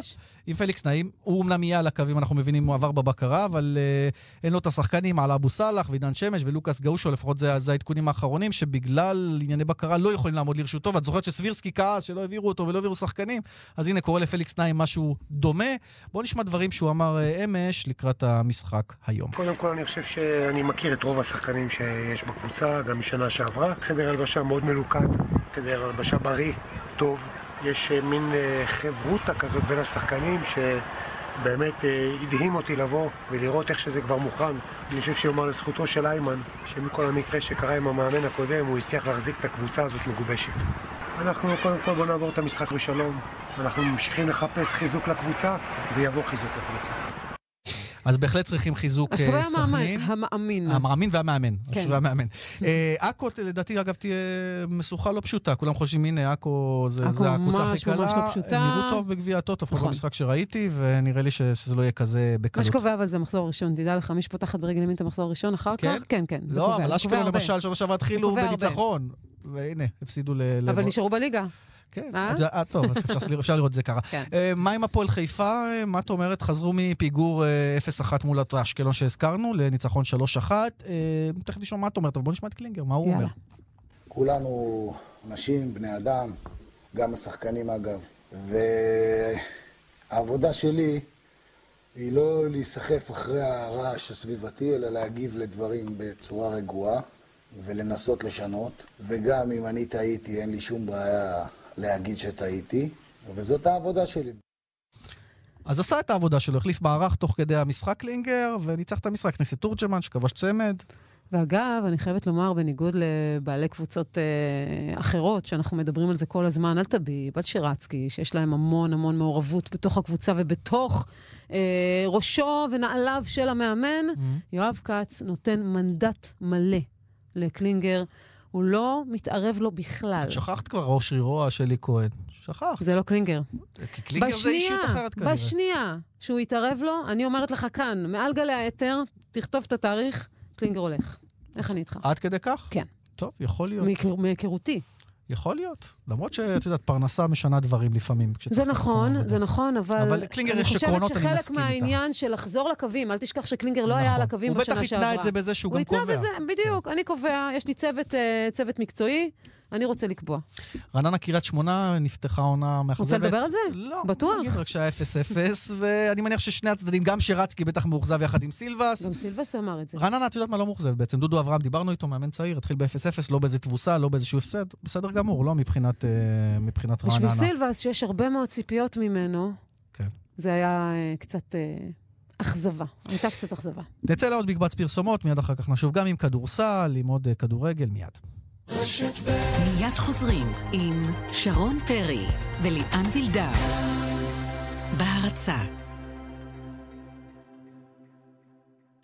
עם פליקס נעים. הוא אמנם יהיה על הקווים, אנחנו מבינים, הוא עבר בבקרה, אבל אה, אין לו את השחקנים, על אבו סאלח ועידן שמש ולוקאס גאושו, לפחות זה, זה העדכונים האחרונים, שבגלל ענייני בקרה לא יכולים לעמוד לרשותו. ואת זוכרת שסבירסקי כעס שלא העבירו אותו ולא העבירו שחקנים, אז הנה קורה לפליקס נעים משהו דומה. בואו נשמע דברים שהוא אמר אה, אמש לקראת המשחק היום. קודם כל אני חושב שאני מכיר את רוב השחקנים שיש בקבוצה, גם משנה שעברה. חדר הלבשה מאוד מלוכד, חדר הלבשה בריא, טוב. יש אה, מין אה, חברותה כזאת בין השחקנים שבאמת אה, הדהים אותי לבוא ולראות איך שזה כבר מוכן. אני חושב שיאמר לזכותו של איימן, שמכל המקרה שקרה עם המאמן הקודם, הוא הצליח להחזיק את הקבוצה הזאת מגובשת. אנחנו קודם כל בוא נעבור את המשחק בשלום. אנחנו ממשיכים לחפש חיזוק לקבוצה, ויבוא חיזוק לקבוצה. אז בהחלט צריכים חיזוק אשרי אה, סכנין. המאמין. המאמין והמאמן, כן. אשרי המאמן. אה, עכו, לדעתי, אגב, תהיה משוכה לא פשוטה. כולם חושבים, הנה, עכו זה עכו הקבוצה הכי ממש קלה. ממש לא פשוטה. נראו טוב בגביע הטוטו, לפחות נכון. במשחק שראיתי, ונראה לי שזה לא יהיה כזה מה בקלות. שקובע אבל זה מחזור ראשון. תדע לך, מי שפותחת ברגל ימין את המחזור הראשון אחר כן? כך? כן, כן. זה לא, קובע, אבל זה קובע אשקלון. למשל, שנה שעברה התחילו. בניצחון. והנה, הפסידו ל... אבל נשארו בליגה. כן, אה? אה, טוב, אפשר- אפשר לראות את זה ככה. כן. אה, מה עם הפועל חיפה? מה את אומרת? חזרו מפיגור אה, 0-1 מול אשקלון שהזכרנו, לניצחון 3-1. אה, תכף נשמע מה את אומרת, אבל בוא נשמע את קלינגר, מה הוא אומר. כולנו אנשים, בני אדם, גם השחקנים אגב. והעבודה שלי היא לא להיסחף אחרי הרעש הסביבתי, אלא להגיב לדברים בצורה רגועה ולנסות לשנות. וגם אם אני טעיתי, אין לי שום בעיה להגיד שטעיתי, וזאת העבודה שלי. אז עשה את העבודה שלו, החליף מערך תוך כדי המשחק קלינגר, וניצח את המשחק. את תורג'מן, שכבש צמד. ואגב, אני חייבת לומר, בניגוד לבעלי קבוצות אה, אחרות, שאנחנו מדברים על זה כל הזמן, על טביב, על שירצקי, שיש להם המון המון מעורבות בתוך הקבוצה ובתוך אה, ראשו ונעליו של המאמן, יואב כץ נותן מנדט מלא לקלינגר. הוא לא מתערב לו בכלל. את שכחת כבר ראש רירו שלי כהן. שכחת. זה לא קלינגר. כי קלינגר זה אישיות אחרת כנראה. בשנייה שהוא יתערב לו, אני אומרת לך כאן, מעל גלי האתר, תכתוב את התאריך, קלינגר הולך. איך אני איתך? עד כדי כך? כן. טוב, יכול להיות. מהיכר- מהיכרותי. יכול להיות. למרות שאת יודעת, פרנסה משנה דברים לפעמים. זה נכון. זה נכון, אבל... אבל לקלינגר יש עקרונות, אני אני מסכים חושבת שחלק מהעניין של לחזור לקווים, אל תשכח שקלינגר לא היה על הקווים הוא בשנה בטח שעברה. התנה את זה בזה שהוא הוא גם התנה קובע. בזה, בדיוק, אני קובע, יש לי צוות, אה, צוות מקצועי, אני רוצה לקבוע. רעננה קריית שמונה נפתחה עונה מאכזבת. רוצה לדבר על זה? לא. בטוח. נגיד רק שהיה 0-0, ואני מניח ששני הצדדים, גם שרצקי בטח מאוכזב יחד עם סילבס. גם סילבס אמר את זה. רעננה, את יודעת מה לא מאוכזב בעצם? דודו אברהם, דיברנו איתו, מאמן צעיר, התחיל ב-0-0, לא באיזה תבוסה, לא באיזשהו הפסד. בסדר גמור, לא מבחינת, אה, מבחינת רעננה. בשביל סילבס, שיש הרבה מאוד ציפיות ממנו, כן. זה היה אה, קצת אה, אכזבה. הייתה קצת אכזבה. נצא לעוד מקבץ פרסומות, מיד אחר כך נשוב גם עם כדורסל, עם עוד כדורגל, מיד. מיד חוזרים עם שרון פרי וליאן וילדר. בהרצה.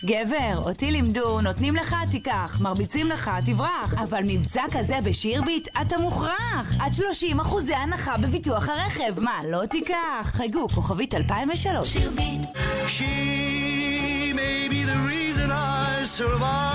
גבר, אותי לימדו, נותנים לך, תיקח, מרביצים לך, תברח. אבל מבצע כזה בשירביט, אתה מוכרח. עד 30 אחוזי הנחה בביטוח הרכב. מה, לא תיקח? חייגו, כוכבית 2003. שירביט. She may be the reason I survive.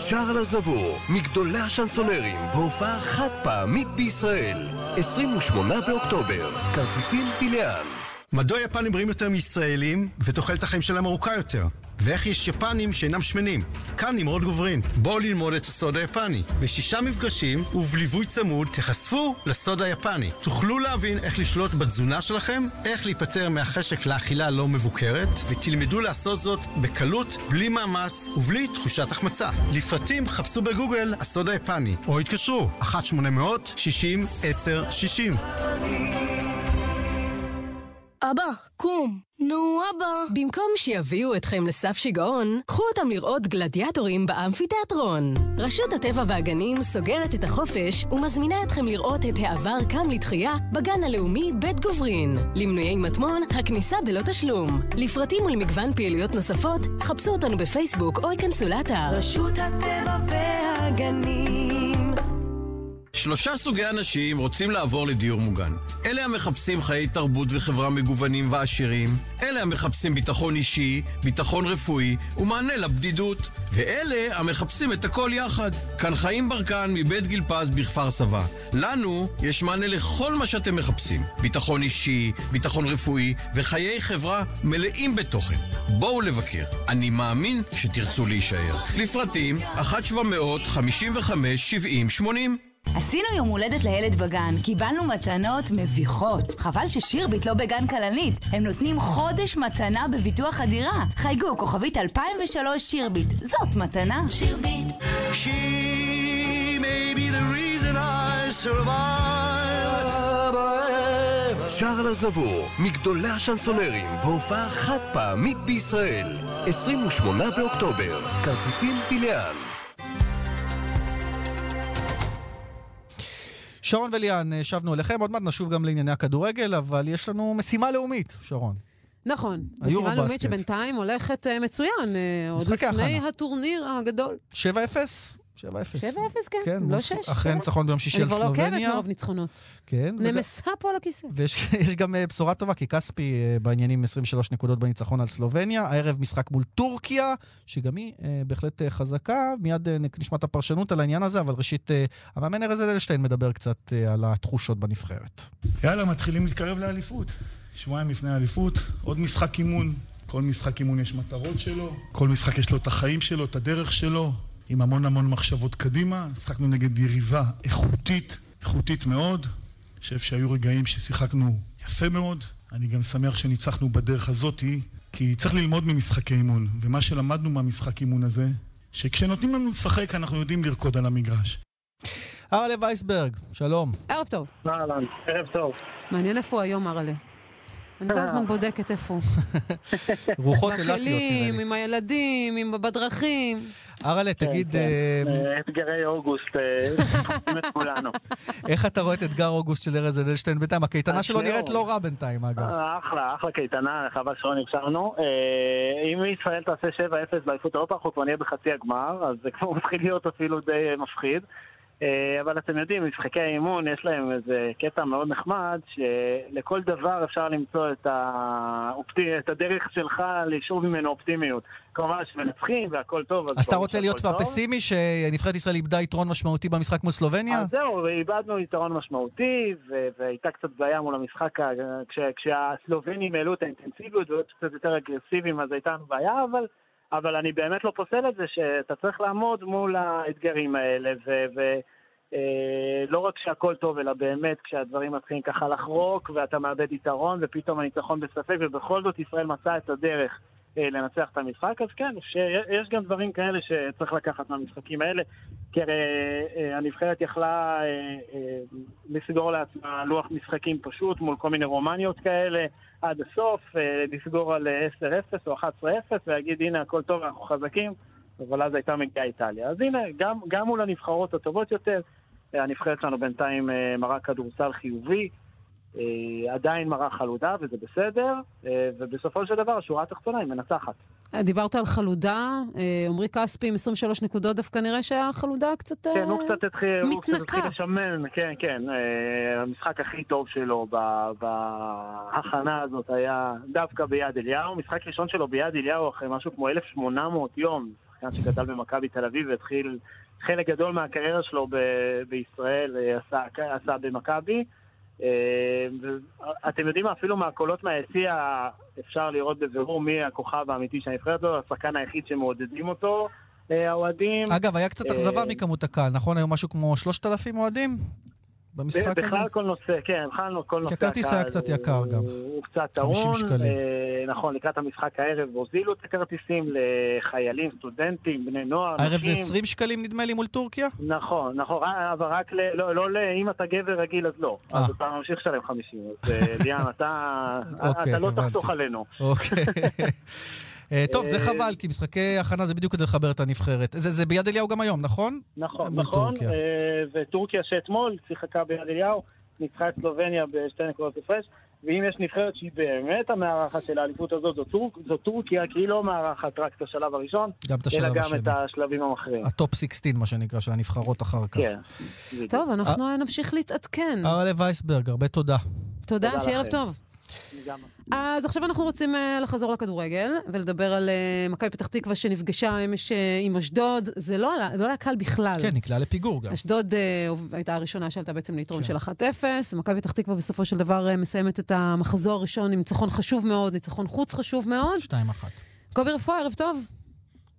שרל אזנבור, מגדולי השנסונרים, בהופעה חד פעמית בישראל. 28 באוקטובר, כרטיסים בלאן. מדוע יפנים בריאים יותר מישראלים ותוחלת החיים שלהם ארוכה יותר? ואיך יש יפנים שאינם שמנים? כאן נמרוד גוברין. בואו ללמוד את הסוד היפני. בשישה מפגשים ובליווי צמוד תיחשפו לסוד היפני. תוכלו להבין איך לשלוט בתזונה שלכם, איך להיפטר מהחשק לאכילה לא מבוקרת, ותלמדו לעשות זאת בקלות, בלי מאמץ ובלי תחושת החמצה. לפרטים חפשו בגוגל הסוד היפני, או התקשרו 1-800-60-10-60. אבא, קום. נו, אבא. במקום שיביאו אתכם לסף שיגעון, קחו אותם לראות גלדיאטורים באמפיתיאטרון. רשות הטבע והגנים סוגרת את החופש ומזמינה אתכם לראות את העבר קם לתחייה בגן הלאומי בית גוברין. למנויי מטמון, הכניסה בלא תשלום. לפרטים ולמגוון פעילויות נוספות, חפשו אותנו בפייסבוק או ייכנסו לאתר. רשות הטבע והגנים שלושה סוגי אנשים רוצים לעבור לדיור מוגן. אלה המחפשים חיי תרבות וחברה מגוונים ועשירים, אלה המחפשים ביטחון אישי, ביטחון רפואי ומענה לבדידות, ואלה המחפשים את הכל יחד. כאן חיים ברקן מבית גיל פז בכפר סבא. לנו יש מענה לכל מה שאתם מחפשים. ביטחון אישי, ביטחון רפואי וחיי חברה מלאים בתוכן. בואו לבקר. אני מאמין שתרצו להישאר. לפרטים 1-755-70-80 עשינו יום הולדת לילד בגן, קיבלנו מתנות מביכות. חבל ששירביט לא בגן כלנית. הם נותנים חודש מתנה בביטוח הדירה. חייגו, כוכבית 2003 שירביט. זאת מתנה. שירביט. She may be the reason I survive. שער לזנבור, מגדולי השנסונרים, בהופעה חד פעמית בישראל. 28 באוקטובר, כרטיסים פיליאן. שרון וליאן, אה, שבנו אליכם, עוד מעט נשוב גם לענייני הכדורגל, אבל יש לנו משימה לאומית, שרון. נכון, משימה לאומית. שבינתיים הולכת אה, מצוין, אה, עוד לפני הכנה. הטורניר הגדול. 7-0? 7-0. 7-0, כן, כן, לא מול- 6. אחרי ניצחון ביום שישי אני על כבר לא עוקבת סלובניה. מרוב ניצחונות. כן. וגם- נמסה פה על הכיסא. ויש (laughs) יש גם אה, בשורה טובה, כי כספי אה, בעניינים 23 נקודות בניצחון על סלובניה. הערב משחק מול טורקיה, שגם היא אה, בהחלט חזקה. מיד אה, נשמע את הפרשנות על העניין הזה, אבל ראשית, אה, המאמן ארז אדלשטיין מדבר קצת אה, על התחושות בנבחרת. יאללה, מתחילים להתקרב לאליפות. שבועיים לפני האליפות, עוד משחק אימון. כל משחק אימון יש מטרות שלו, כל משחק יש לו את החיים שלו, את הדרך שלו, עם המון המון מחשבות קדימה. משחקנו נגד יריבה איכותית, איכותית מאוד. אני חושב שהיו רגעים ששיחקנו יפה מאוד. אני גם שמח שניצחנו בדרך הזאתי, כי צריך ללמוד ממשחקי אימון. ומה שלמדנו מהמשחק אימון הזה, שכשנותנים לנו לשחק אנחנו יודעים לרקוד על המגרש. ארלה וייסברג, שלום. ערב טוב. אהלן, ערב טוב. מעניין איפה הוא היום, ארלה. אני כל הזמן בודקת איפה הוא. (laughs) רוחות אילתיות, נראה בכלים, לי. עם הילדים, עם- בדרכים. ארלה, תגיד, אה, אה, אתגרי אוגוסט, אה, את כולנו. (laughs) איך אתה רואה את אתגר אוגוסט של ארז אדלשטיין בינתיים? הקייטנה שלו. נראית לא רע בינתיים, אגב. אחלה, אחלה קייטנה, חבל שלא נרשמנו. אה, אם ישראל תעשה 7-0 באליפות אירופה, אנחנו כבר נהיה בחצי הגמר, אז זה כבר מתחיל להיות אפילו די מפחיד. אה, אבל אתם יודעים, משחקי האימון יש להם איזה קטע מאוד נחמד, שלכל דבר אפשר למצוא את, האופטי, את הדרך שלך לשאוב ממנו אופטימיות. כמובן שמנצחים והכל טוב, אז אתה ברור רוצה להיות טוב. פסימי שנבחרת ישראל איבדה יתרון משמעותי במשחק מול סלובניה? אז זהו, ואיבדנו יתרון משמעותי, ו- והייתה קצת בעיה מול המשחק, ה- כש- כשהסלובנים העלו את האינטנסיביות והיו קצת יותר אגרסיביים, אז הייתה לנו בעיה, אבל, אבל אני באמת לא פוסל את זה שאתה צריך לעמוד מול האתגרים האלה, ו... ו- אה, לא רק שהכל טוב, אלא באמת כשהדברים מתחילים ככה לחרוק ואתה מאבד יתרון ופתאום הניצחון בספק ובכל זאת ישראל מצאה את הדרך אה, לנצח את המשחק, אז כן, שיש גם דברים כאלה שצריך לקחת מהמשחקים האלה, כי הרי אה, הנבחרת יכלה לסגור לעצמה לוח משחקים פשוט מול כל מיני רומניות כאלה עד הסוף, אה, לסגור על אה, 10-0 או 11-0 ולהגיד הנה הכל טוב, אנחנו חזקים, אבל אז הייתה מגיעה איטליה. אז הנה, גם, גם מול הנבחרות הטובות יותר, אה, הנבחרת שלנו בינתיים אה, מראה כדורסל חיובי, עדיין מראה חלודה וזה בסדר, אה, ובסופו של דבר השורה התחתונה היא מנצחת. דיברת על חלודה, אה, עמרי כספי עם 23 נקודות, דווקא נראה שהחלודה קצת אה, כן, הוא קצת התחיל, הוא קצת מתנקה. התחיל לשמן, כן, כן. אה, המשחק הכי טוב שלו בהכנה הזאת היה דווקא ביד אליהו. משחק ראשון שלו ביד אליהו אחרי משהו כמו 1,800 יום. שחקן שגדל במכבי תל אביב והתחיל חלק גדול מהקריירה שלו בישראל, אה, עשה, עשה במכבי. אה, אתם יודעים מה, אפילו מהקולות מהיציע אפשר לראות בבירור מי הכוכב האמיתי של הנבחרת הזו, השחקן היחיד שמעודדים אותו, אה, האוהדים. אגב, היה קצת אכזבה מכמות הקהל, נכון? היו משהו כמו 3,000 אוהדים? במשחק הזה? בכלל כל נושא, כן, בכלל כל נושא כי הכרטיס היה קצת יקר גם. הוא קצת 50 טעון. שקלים. אה, נכון, לקראת המשחק הערב הוזילו את הכרטיסים לחיילים, סטודנטים, בני נוער, הערב זה נשים. 20 שקלים נדמה לי מול טורקיה? נכון, נכון, רק- אבל רק ל... לא, לא, ל- אם אתה גבר רגיל אז לא. אה. אז אתה ממשיך לשלם 50. אז אה, (laughs) אתה אוקיי, אתה לא. תחסוך עלינו. אוקיי. (laughs) אה, טוב, זה אה, חבל, כי משחקי הכנה זה בדיוק כדי לחבר את הנבחרת. זה זה ביד אליהו גם היום, נכון? נכון, נכון, טורקיה. אה, וטורקיה שאתמול שיחקה ביד אליהו, ניצחה את סלובניה בשתי נקודות הפרש, ואם יש נבחרת שהיא באמת המארחת של האליפות הזאת, זו, טורק, זו טורקיה, כי היא לא מארחת רק את השלב הראשון, גם את השלב אלא גם השני. את השלבים המכריעים. הטופ 16, מה שנקרא, של הנבחרות אחר כך. כן. טוב, אנחנו נמשיך להתעדכן. ארלה וייסברג, הרבה תודה. תודה, תודה שערב. טוב. אז עכשיו אנחנו רוצים אה, לחזור לכדורגל ולדבר על אה, מכבי פתח תקווה שנפגשה אמש עם אשדוד. זה לא זה לא היה קל בכלל. כן, נקלע לפיגור גם. אשדוד אה, הייתה הראשונה שעלתה בעצם ליתרון של 1-0. מכבי פתח תקווה בסופו של דבר מסיימת את המחזור הראשון עם ניצחון חשוב מאוד, ניצחון חוץ חשוב מאוד. 2-1. קובי רפואה, ערב טוב.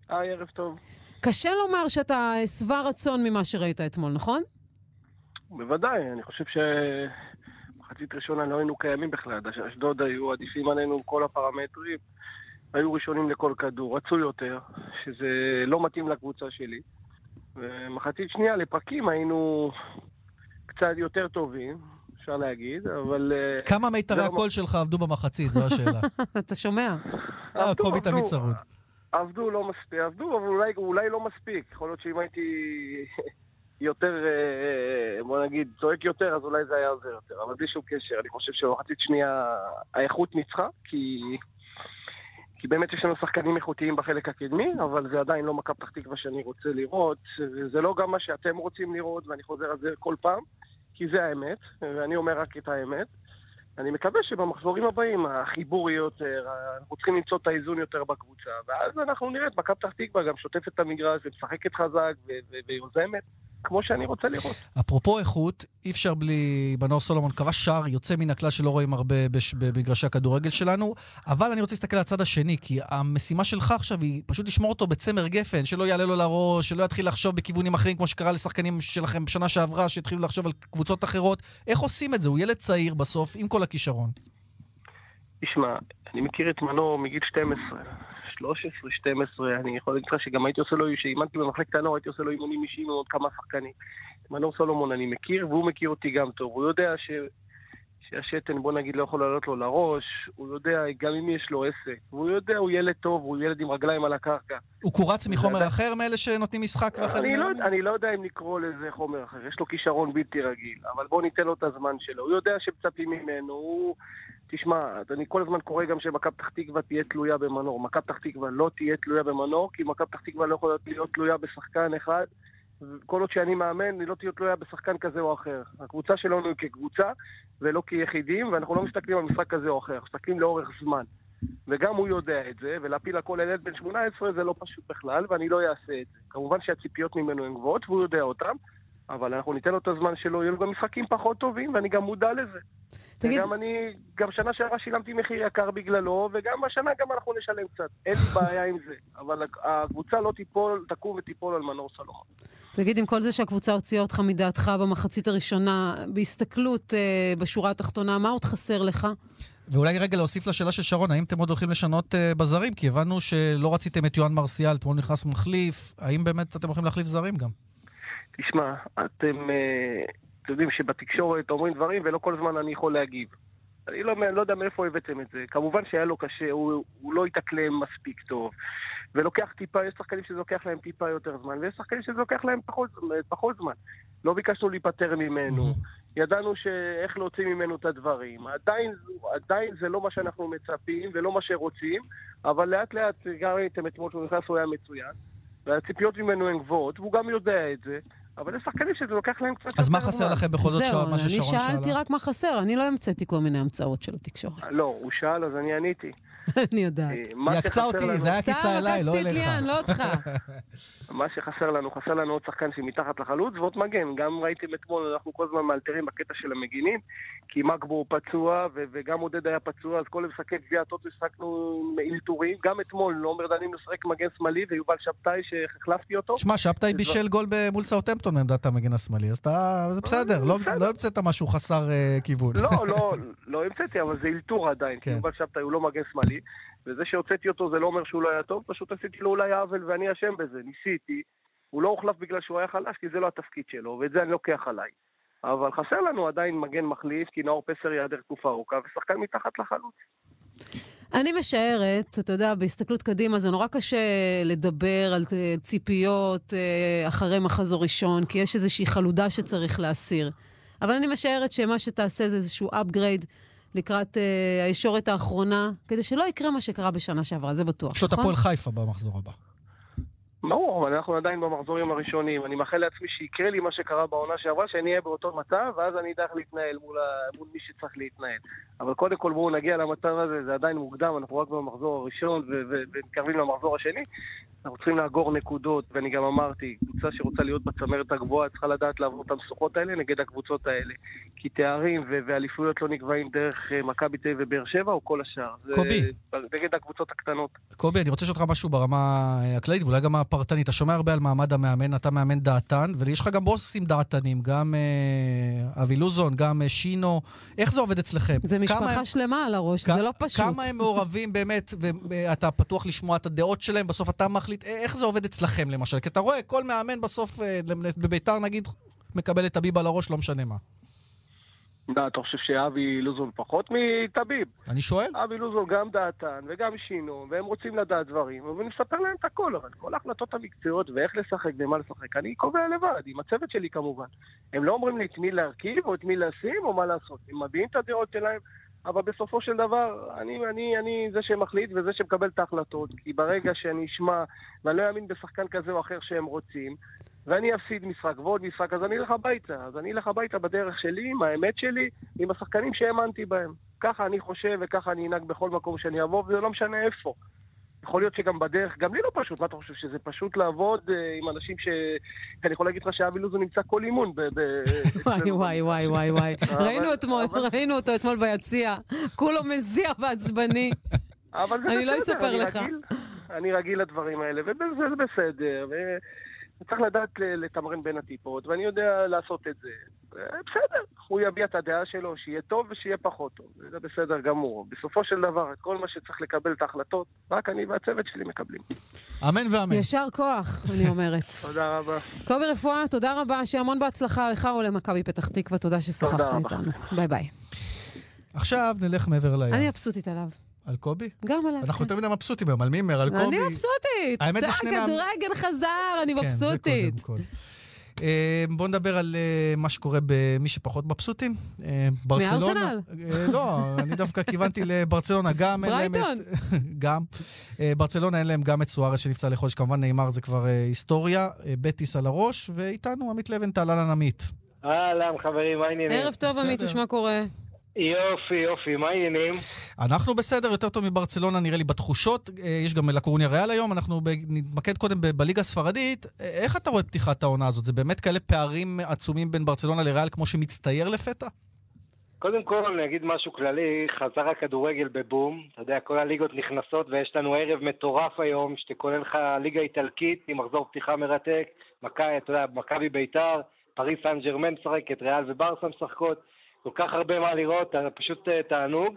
היי, ערב טוב. קשה לומר שאתה שבע רצון ממה שראית אתמול, נכון? בוודאי, אני חושב שמחצית ראשונה לא היינו קיימים בכלל. אשדוד היו עדיפים עלינו כל הפרמטרים. היו ראשונים לכל כדור, רצו יותר, שזה לא מתאים לקבוצה שלי. ומחצית שנייה לפרקים היינו קצת יותר טובים, אפשר להגיד, אבל... אה, כמה מיתרי לא הקול שלך עבדו במחצית, זו השאלה. (laughs) אתה שומע? אה, קובי. תמיד צרוד. עבדו לא מספיק, עבדו, אבל אולי, אולי לא מספיק. יכול להיות שאם הייתי יותר, אה, בוא נגיד, צועק יותר, אז אולי זה היה עוזר יותר. אבל בלי שום קשר, אני חושב שבמחצית שנייה האיכות ניצחה, כי... כי באמת יש לנו שחקנים איכותיים בחלק הקדמי, אבל זה עדיין לא מכבי פתח תקווה שאני רוצה לראות. זה לא גם מה שאתם רוצים לראות, ואני חוזר על זה כל פעם, כי זה האמת, ואני אומר רק את האמת. אני מקווה שבמחזורים הבאים החיבור יהיה יותר, אנחנו צריכים למצוא את האיזון יותר בקבוצה, ואז אנחנו נראה את מכבי פתח תקווה גם שוטפת את המגרש ומשחקת חזק ו- ו- ויוזמת, כמו שאני רוצה לראות. אפרופו איכות, אי אפשר בלי... בנור סולומון כבש שער יוצא מן הכלל שלא רואים הרבה בש... במגרשי הכדורגל שלנו, אבל אני רוצה להסתכל על הצד השני, כי המשימה שלך עכשיו היא פשוט לשמור אותו בצמר גפן, שלא יעלה לו לראש, שלא יתחיל לחשוב בכיוונים אחרים, כמו שקרה לשחקנים שלכם בשנה שעברה, שהתחילו לחשוב על קבוצות אחרות. איך עושים את זה? הוא ילד צעיר בסוף, עם כל הכישרון. תשמע, אני מכיר את מנור מגיל 12, 13, 12, אני יכול להגיד לך שגם הייתי עושה לו, כשאימנתי במחלקת הנוער, הייתי עושה לו אימונים אישיים עם עוד כמה שחקנים. את מנור סולומון אני מכיר, והוא מכיר אותי גם טוב. הוא יודע ש... שהשתן, בוא נגיד, לא יכול לעלות לו לראש, הוא יודע גם אם יש לו עסק, והוא יודע, הוא ילד טוב, הוא ילד עם רגליים על הקרקע. הוא קורץ מחומר אחר מאלה שנותנים משחק ואחרי זה... אני לא? אני לא יודע אם לקרוא לזה חומר אחר, יש לו כישרון בלתי רגיל, אבל בואו ניתן לו את הזמן שלו. הוא יודע שמצפים ממנו, הוא... תשמע, אני כל הזמן קורא גם שמכבי פתח תקווה תהיה תלויה במנור. מכבי פתח תקווה לא תהיה תלויה במנור, כי מכבי פתח תקווה לא יכולה להיות תלויה בשחקן אחד. כל עוד שאני מאמן, היא לא תהיה תלויה בשחקן כזה או אחר. הקבוצה שלנו היא כקבוצה, ולא כיחידים, ואנחנו לא מסתכלים על משחק כזה או אחר, מסתכלים לאורך זמן. וגם הוא יודע את זה, ולהפיל הכל על ילד בן 18 זה לא פשוט בכלל, ואני לא אעשה את זה. כמובן שהציפיות ממנו הן גבוהות, והוא יודע אותן, אבל אנחנו ניתן לו את הזמן שלו, יהיו לו גם משחקים פחות טובים, ואני גם מודע לזה. תגיד- וגם אני, גם שנה שעברה שילמתי מחיר יקר בגללו, וגם השנה גם אנחנו נשלם קצת. אין לי בעיה עם זה. (laughs) אבל הקבוצה לא תיפול, תקום ותיפול על מנור סלומון. תגיד, עם כל זה שהקבוצה הוציאה אותך מדעתך במחצית הראשונה, בהסתכלות אה, בשורה התחתונה, מה עוד חסר לך? ואולי רגע להוסיף לשאלה של שרון, האם אתם עוד הולכים לשנות uh, בזרים? כי הבנו שלא רציתם את יוהן מרסיאל, אתמול נכנס מחליף, האם באמת אתם הולכים להחליף זרים גם? תשמע, אתם, אתם יודעים שבתקשורת אומרים דברים ולא כל זמן אני יכול להגיב. אני לא, לא יודע מאיפה הבאתם את זה. כמובן שהיה לו קשה, הוא, הוא לא התאקלם מספיק טוב. ולוקח טיפה, יש שחקנים שזה לוקח להם טיפה יותר זמן, ויש שחקנים שזה לוקח להם פחות, פחות זמן. לא ביקשנו להיפטר ממנו, ידענו איך להוציא ממנו את הדברים. עדיין, עדיין זה לא מה שאנחנו מצפים ולא מה שרוצים, אבל לאט לאט, גם ראיתם אתמול שהוא נכנס, הוא היה מצוין. והציפיות ממנו הן גבוהות, והוא גם יודע את זה. אבל יש שחקנים שזה לוקח להם קצת אז מה יותר חסר זמן. לכם בכל זאת זהו, מה ששרון אני שאלה? שאלתי רק מה חסר, אני לא המצאתי כל מיני המצאות של התקשורת. לא, הוא שאל אז אני עניתי. (laughs) אני יודעת. אה, היא עקצה אותי, זה היה קיצה אליי, לא סתם עקצתי את אליך. ליאן, לא אותך. (laughs) מה שחסר לנו, חסר לנו עוד שחקן שמתחת לחלוץ ועוד מגן. גם ראיתם אתמול, אנחנו כל הזמן מאלתרים בקטע של המגינים, כי מגבו פצוע ו- וגם עודד היה פצוע, אז כל משחקי גביע הטוטו השחקנו עם אלתורים. גם אתמול עומר דנים לשחק מגן שמאלי ויובל שבתאי שהחלפתי אותו. שמע, שבתאי בישל גול ב- מול סאוטהמפטון מעמדת המגן השמאלי, אז אתה... זה בסדר, לא- לא המצאת משהו חסר אה, כיוון. לא, לא, (laughs) לא המצאתי, אבל זה אלתור עדיין, כי. יובל שבתאי הוא לא מגן שמאלי, וזה שהוצאתי אותו זה לא אומר שהוא לא היה טוב, פשוט עשיתי לו אולי עוול ואני אשם בזה, ניסיתי. הוא לא הוחלף בגלל שהוא היה חלש, כי זה לא התפקיד שלו, ואת זה אני לוקח עליי. אבל חסר לנו עדיין מגן מחליף, כי נאור פסר ייעדר תקופה ארוכה, ושחקן מתחת לחלוץ. אני משערת, אתה יודע, בהסתכלות קדימה זה נורא קשה לדבר על אה, ציפיות אה, אחרי מחזור ראשון, כי יש איזושהי חלודה שצריך להסיר. אבל אני משערת שמה שתעשה זה איזשהו upgrade לקראת אה, הישורת האחרונה, כדי שלא יקרה מה שקרה בשנה שעברה, זה בטוח, פשוט נכון? הפועל חיפה במחזור הבא. ברור, אבל אנחנו עדיין במחזורים הראשונים. אני מאחל לעצמי שיקרה לי מה שקרה בעונה שעברה, שאני אהיה באותו מצב, ואז אני אדע איך להתנהל מול, ה... מול מי שצריך להתנהל. אבל קודם כל בואו נגיע למצב הזה, זה עדיין מוקדם, אנחנו רק במחזור הראשון ו- ו- ומתקרבים למחזור השני. אנחנו צריכים לאגור נקודות, ואני גם אמרתי, קבוצה שרוצה להיות בצמרת הגבוהה צריכה לדעת לעבור את המשוכות האלה נגד הקבוצות האלה. כי תארים ו- ואליפויות לא נקבעים דרך אה, מכבי תל אביב ובאר שבע או כל השאר. זה קובי. נגד הקבוצות הקטנות. קובי, אני רוצה לשאול אותך משהו ברמה אה, הכללית, ואולי גם הפרטנית. אתה שומע הרבה על מעמד המאמן, אתה מאמן דעתן, ויש לך גם בוסים דעתנים, גם אה, אבי לוזון, גם אה, שינו. איך זה עובד אצלכם? זה משפחה הם- שלמה על הראש, כ- זה לא פשוט. כמה הם מעורבים (laughs) באמת, ואתה פתוח לשמוע את הדעות שלהם, בסוף אתה מחליט, אה, איך זה עובד אצלכם למשל? כי אתה רואה, כל מאמן בסוף, אה, בביתר נגיד, מקבל את הביב על הראש, לא משנה מה. מה, אתה חושב שאבי לוזון פחות מטביב? אני שואל. אבי לוזון גם דעתן וגם שינו, והם רוצים לדעת דברים, ואני מספר להם את הכל, אבל כל ההחלטות המקצועיות ואיך לשחק ומה לשחק, אני קובע לבד, עם הצוות שלי כמובן. הם לא אומרים לי את מי להרכיב או את מי לשים או מה לעשות, הם מביעים את הדעות שלהם, אבל בסופו של דבר, אני, אני, אני זה שמחליט וזה שמקבל את ההחלטות, כי ברגע שאני אשמע, ואני לא אאמין בשחקן כזה או אחר שהם רוצים, ואני אפסיד משחק ועוד משחק, אז אני אלך הביתה. אז אני אלך הביתה בדרך שלי, עם האמת שלי, עם השחקנים שהאמנתי בהם. ככה אני חושב וככה אני אנהג בכל מקום שאני אבוא, וזה לא משנה איפה. יכול להיות שגם בדרך, גם לי לא פשוט, מה אתה חושב, שזה פשוט לעבוד אה, עם אנשים ש... אני יכול להגיד לך שאבי לוזון נמצא כל אימון ב... (laughs) וואי, וואי, וואי, וואי, וואי. ראינו אתמול, ראינו אותו אתמול ביציע. כולו מזיע ועצבני. אבל זה אני לא אספר לך. אני רגיל לדברים האלה, וזה זה בסדר. וצריך לדעת לתמרן בין הטיפות, ואני יודע לעשות את זה. אה, בסדר, הוא יביע את הדעה שלו, שיהיה טוב ושיהיה פחות טוב. זה בסדר גמור. בסופו של דבר, כל מה שצריך לקבל את ההחלטות, רק אני והצוות שלי מקבלים. אמן ואמן. יישר כוח, אני אומרת. (laughs) תודה רבה. קובי רפואה, תודה רבה, שיהיה המון בהצלחה לך ולמכבי פתח תקווה, תודה ששוחחת. איתנו. ביי ביי. עכשיו נלך מעבר לים. אני מבסוטית עליו. על קובי? גם עליו. אנחנו יותר מדי מבסוטים היום, על מימר, על קובי. אני מבסוטית. האמת זה שני הכדורגל חזר, אני כן, זה מבסוטית. קודם כל. אה, בואו נדבר על אה, מה שקורה במי שפחות מבסוטים. אה, ברצלונה. מארסנל. לא, אני דווקא כיוונתי לברצלונה, גם אין להם ברייטון. את... (laughs) גם. ברצלונה אין להם גם את סוארס שנפצע לחודש, כמובן נאמר זה כבר היסטוריה. בטיס על הראש, ואיתנו עמית לבנטל, אהלן עמית. אהלן, חברים, מה העניינים? ערב טוב, עמיתוש, מה קורה? יופי, יופי, מה העניינים? אנחנו בסדר, יותר טוב מברצלונה נראה לי בתחושות. אה, יש גם לקורוניה ריאל היום, אנחנו ב- נתמקד קודם ב- בליגה הספרדית. אה, איך אתה רואה פתיחת העונה הזאת? זה באמת כאלה פערים עצומים בין ברצלונה לריאל כמו שמצטייר לפתע? קודם כל, אני אגיד משהו כללי, חזר הכדורגל בבום. אתה יודע, כל הליגות נכנסות ויש לנו ערב מטורף היום, שכולל לך ליגה איטלקית עם מחזור פתיחה מרתק, מכבי ביתר, פריס סן ג'רמן משחקת, ריאל וברסה משחקות. כל כך הרבה מה לראות, פשוט אה, תענוג.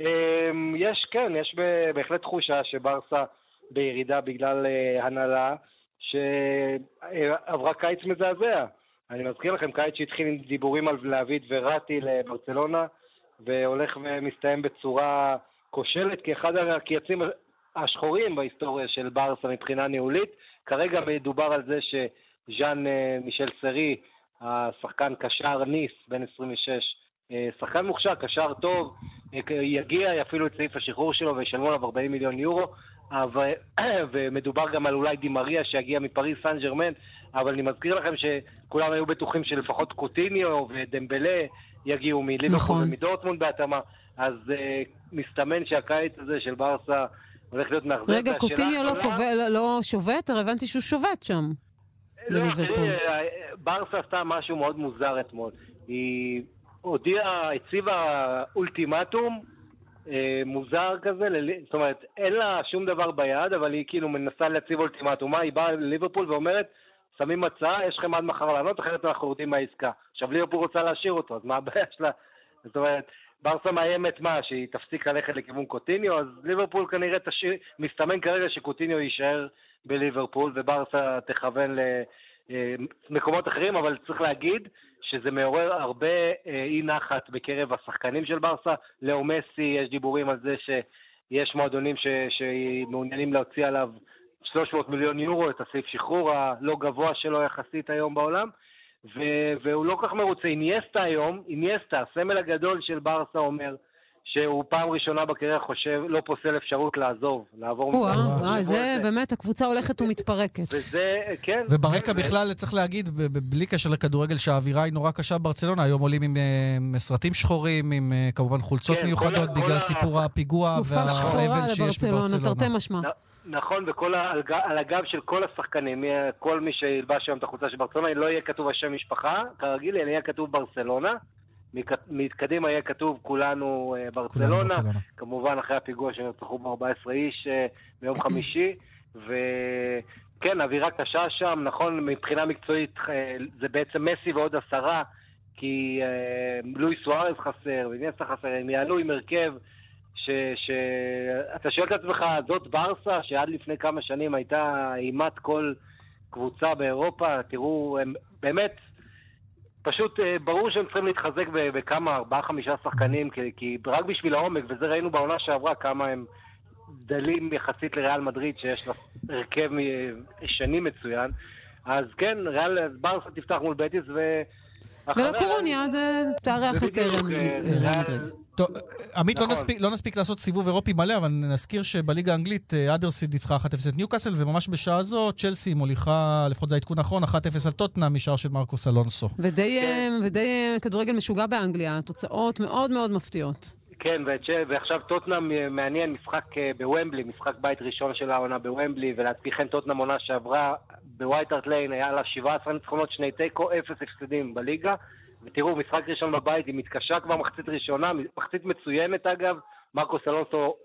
אה, יש, כן, יש בהחלט תחושה שברסה בירידה בגלל אה, הנהלה, שעברה קיץ מזעזע. אני מזכיר לכם, קיץ שהתחיל עם דיבורים על להביא את וראטי לברצלונה, והולך ומסתיים בצורה כושלת, כאחד הקייצים השחורים בהיסטוריה של ברסה מבחינה ניהולית. כרגע מדובר על זה שז'אן אה, מישל סרי, השחקן קשר ניס, בן 26, אה, שחקן מוכשר, קשר טוב, אה, יגיע, יפעילו את סעיף השחרור שלו וישלמו עליו 40 מיליון יורו. אבל, (clears throat) ומדובר גם על אולי דימריה שיגיע מפריס סן ג'רמן, אבל אני מזכיר לכם שכולם היו בטוחים שלפחות קוטיניו ודמבלה יגיעו מליברפול נכון. ומדורטמונד בהתאמה, אז אה, מסתמן שהקיץ הזה של ברסה הולך להיות מאכזב. רגע, קוטיניו לא קובע- לא שובת? הרי הבנתי שהוא שובת שם. לא, ברסה עשתה משהו מאוד מוזר אתמול. היא הודיעה, הציבה אולטימטום אה, מוזר כזה, ללי- זאת אומרת, אין לה שום דבר ביד, אבל היא כאילו מנסה להציב אולטימטום. מה, היא באה לליברפול ואומרת, שמים הצעה, יש לכם עד מחר לענות, אחרת אנחנו יורדים מהעסקה. עכשיו ליברפול רוצה להשאיר אותו, אז מה הבעיה שלה? זאת אומרת, ברסה מאיימת מה, שהיא תפסיק ללכת לכיוון קוטיניו, אז ליברפול כנראה תשאיר, מסתמן כרגע שקוטיניו יישאר בליברפול וברסה תכוון למקומות אחרים, אבל צריך להגיד שזה מעורר הרבה אה, אי נחת בקרב השחקנים של ברסה. לאו מסי, יש דיבורים על זה שיש מועדונים ש, שמעוניינים להוציא עליו 300 מיליון יורו, את הסעיף שחרור הלא גבוה שלו יחסית היום בעולם. ו- והוא לא כל כך מרוצה. אינייסטה היום, אינייסטה, הסמל הגדול של ברסה אומר שהוא פעם ראשונה בקריירה חושב, לא פוסל אפשרות לעזוב, לעבור... או-אה, מפה. וואי, זה באמת, הקבוצה הולכת ומתפרקת. וזה, כן. וברקע בכלל, צריך להגיד, בלי קשר לכדורגל, שהאווירה היא נורא קשה בברצלונה. היום עולים עם אה, סרטים שחורים, עם אה, כמובן חולצות כן, מיוחדות, בגלל סיפור הפיגוע תקופה שחורה והאבל שיש לברצלונה, בברצלונה. תרתי משמע. נכון, וכל ה- על, הגב של כל השחקנים, כל מי שילבש היום את החולצה של ברצלונה, לא יהיה כתוב השם משפחה, כרגיל, אלא יהיה כתוב ברצלונה. מקדימה יהיה כתוב כולנו אה, ברצלונה. ברצלונה. כמובן, אחרי הפיגוע שנרצחו בו 14 איש אה, ביום (clears throat) חמישי. וכן, אווירה קשה שם, נכון, מבחינה מקצועית אה, זה בעצם מסי ועוד עשרה, כי לואי סוארז חסר, וניאסטה חסר, הם יעלו עם הרכב ש... ש... שואל את עצמך, זאת ברסה, שעד לפני כמה שנים הייתה אימת כל קבוצה באירופה, תראו, הם באמת, פשוט אה, ברור שהם צריכים להתחזק בכמה, ארבעה, חמישה שחקנים, כי, רק בשביל העומק, וזה ראינו בעונה שעברה, כמה הם דלים יחסית לריאל מדריד, שיש לה הרכב מ- שני מצוין. אז כן, ריאל, ברסה תפתח מול בטיס, ו... ולא קורוניאד, אה, תארח את ריאל אה, ריאל ריאל- מדריד. טוב, עמית, לא נכון. נספיק- לא נספיק לעשות סיבוב אירופי מלא, אבל נזכיר שבליגה האנגלית אה, אדרספיד ניצחה 1-0 את ניוקאסל, וממש בשעה זו צ'לסי מוליכה, לפחות זה העדכון האחרון, 1-0 על טוטנאם משער של מרקוס אלונסו. ודי, אה, ודי אה, כדורגל משוגע באנגליה, תוצאות מאוד מאוד מפתיעות. כן, ועכשיו טוטנאם אה, מעניין, משחק אה, בוומבלי, משחק בית ראשון של העונה בוומבלי, ולהזכיר כן טוטנאם עונה שעברה בווייטארט ליין, היה לה 17 ניצחונות, שני תיקו, אפס הפסדים בליגה. ותראו, משחק ראשון בבית, היא מתקשה כבר מחצית ראשונה, מחצית מצוינת אגב, מרקוס אלונסו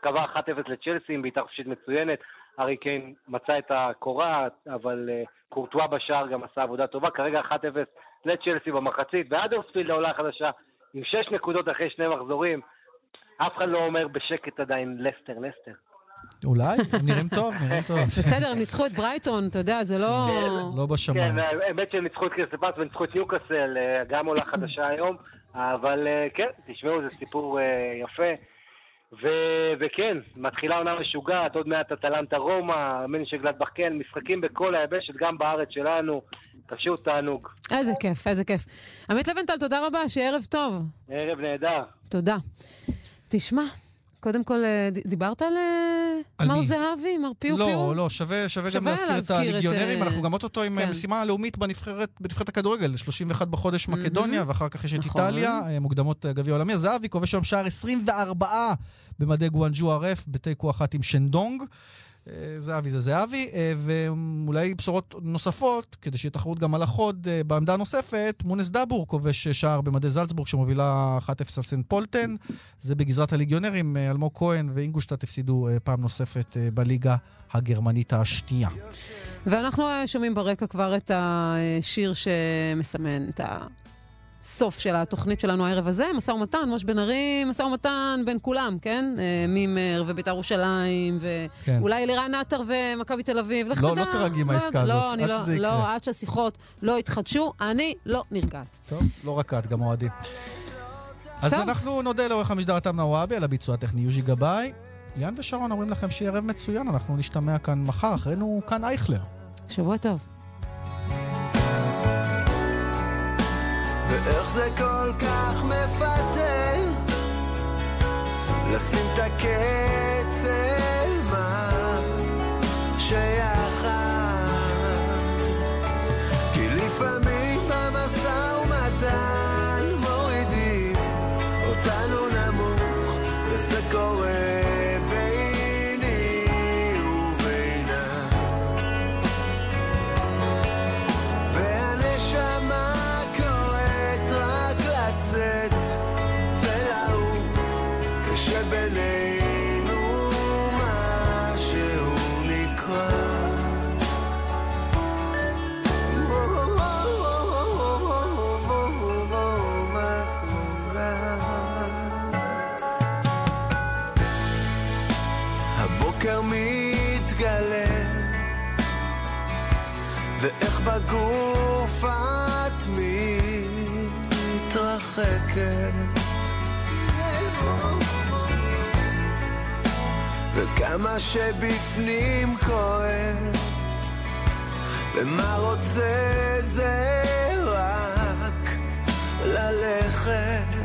קבע 1-0 לצ'לסי עם בעיטה חופשית מצוינת, ארי קיין מצא את הקורה, אבל uh, קורטואה בשער גם עשה עבודה טובה, כרגע 1-0 לצ'לסי במחצית, ואדרספילד העולה החדשה עם 6 נקודות אחרי שני מחזורים, אף אחד לא אומר בשקט עדיין לסטר, לסטר. אולי, הם נראים טוב, נראים טוב. (laughs) בסדר, הם ניצחו את ברייטון, אתה יודע, זה לא... לא בשמיים. כן, האמת שהם ניצחו את קרספס וניצחו את ניוקאסל, אה, גם עולה חדשה היום, אבל אה, כן, תשמעו, זה סיפור אה, יפה. ו- וכן, מתחילה עונה משוגעת, עוד מעט אטלנטה רומא, מנשה גלדבך כן, משחקים בכל היבשת, גם בארץ שלנו, פשוט תענוג. איזה כיף, איזה כיף. עמית לבנטל, תודה רבה, שיהיה ערב טוב. ערב נהדר. תודה. תשמע, קודם כל, אה, דיברת על אה, על מר מי? זהבי, מר פיו פיו? לא, לא, שווה, שווה גם שווה את להזכיר את, הליגיונרים. אה, אנחנו גם אוטוטו עם כן. משימה לאומית בנבחרת בנבחרת הכדורגל, 31 בחודש מקדוניה, ואחר כך יש את נכון. איטליה, מוקדמות גביע עולמי. זהבי כובש היום שער 24 במדי גואנג'ו הרף, בתיקו אחת עם שנדונג. אה, זהבי זה זהבי, אה, ואולי בשורות נוספות, כדי שיהיה תחרות גם על החוד אה, בעמדה הנוספת, מונס דאבור כובש שער במדי זלצבורג שמובילה 1-0 על סנט פולטן. זה בגזרת הליגיונרים, אלמוג כהן ואינגושטט הפסידו פעם נוספת בליגה הגרמנית השנייה. ואנחנו שומעים ברקע כבר את השיר שמסמן את הסוף של התוכנית שלנו הערב הזה, משא ומתן, מוש בן ארי, משא ומתן בין כולם, כן? אה, מימר ובית"ר ירושלים, כן. ואולי אלירן עטר ומכבי תל אביב. לא-. לא מהעסקה לא, הזאת, לא, אני עד לא- שזה יקרה. לא, עד שהשיחות לא יתחדשו, אני לא נרגעת. טוב, לא רק את, גם אוהדים. אז טוב. אנחנו נודה לעורך המשדר תמנה וואבי על הביצוע הטכני יוז'י גבאי. יאן ושרון אומרים לכם שיהיה ערב מצוין, אנחנו נשתמע כאן מחר, אחרינו כאן אייכלר. שבוע טוב. זה כל כך מפתה. לשים את הקצל מה שיחד וכמה שבפנים כואב? ומה רוצה זה רק ללכת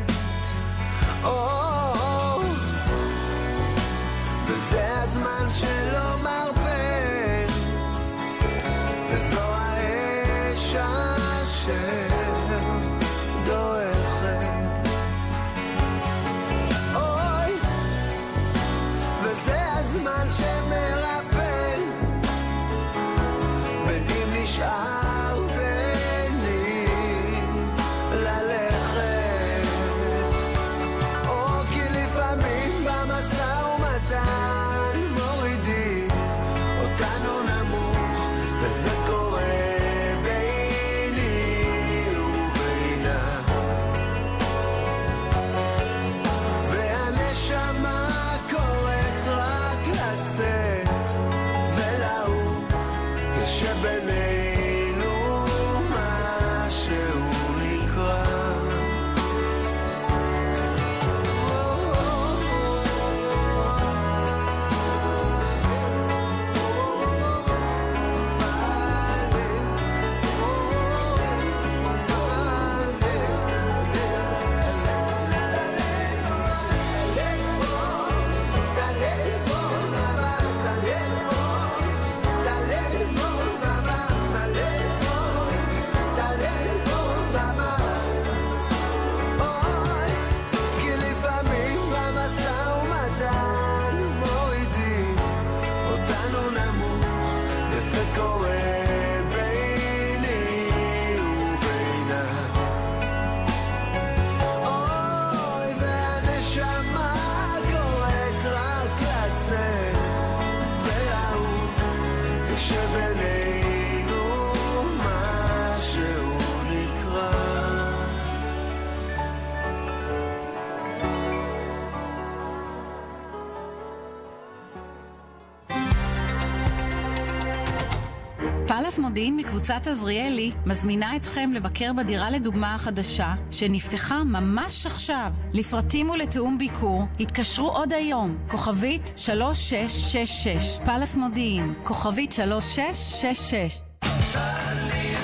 מקבוצת עזריאלי מזמינה אתכם לבקר בדירה לדוגמה החדשה שנפתחה ממש עכשיו. לפרטים ולתיאום ביקור התקשרו עוד היום, כוכבית 3666. פאלאס מודיעין, כוכבית 3666.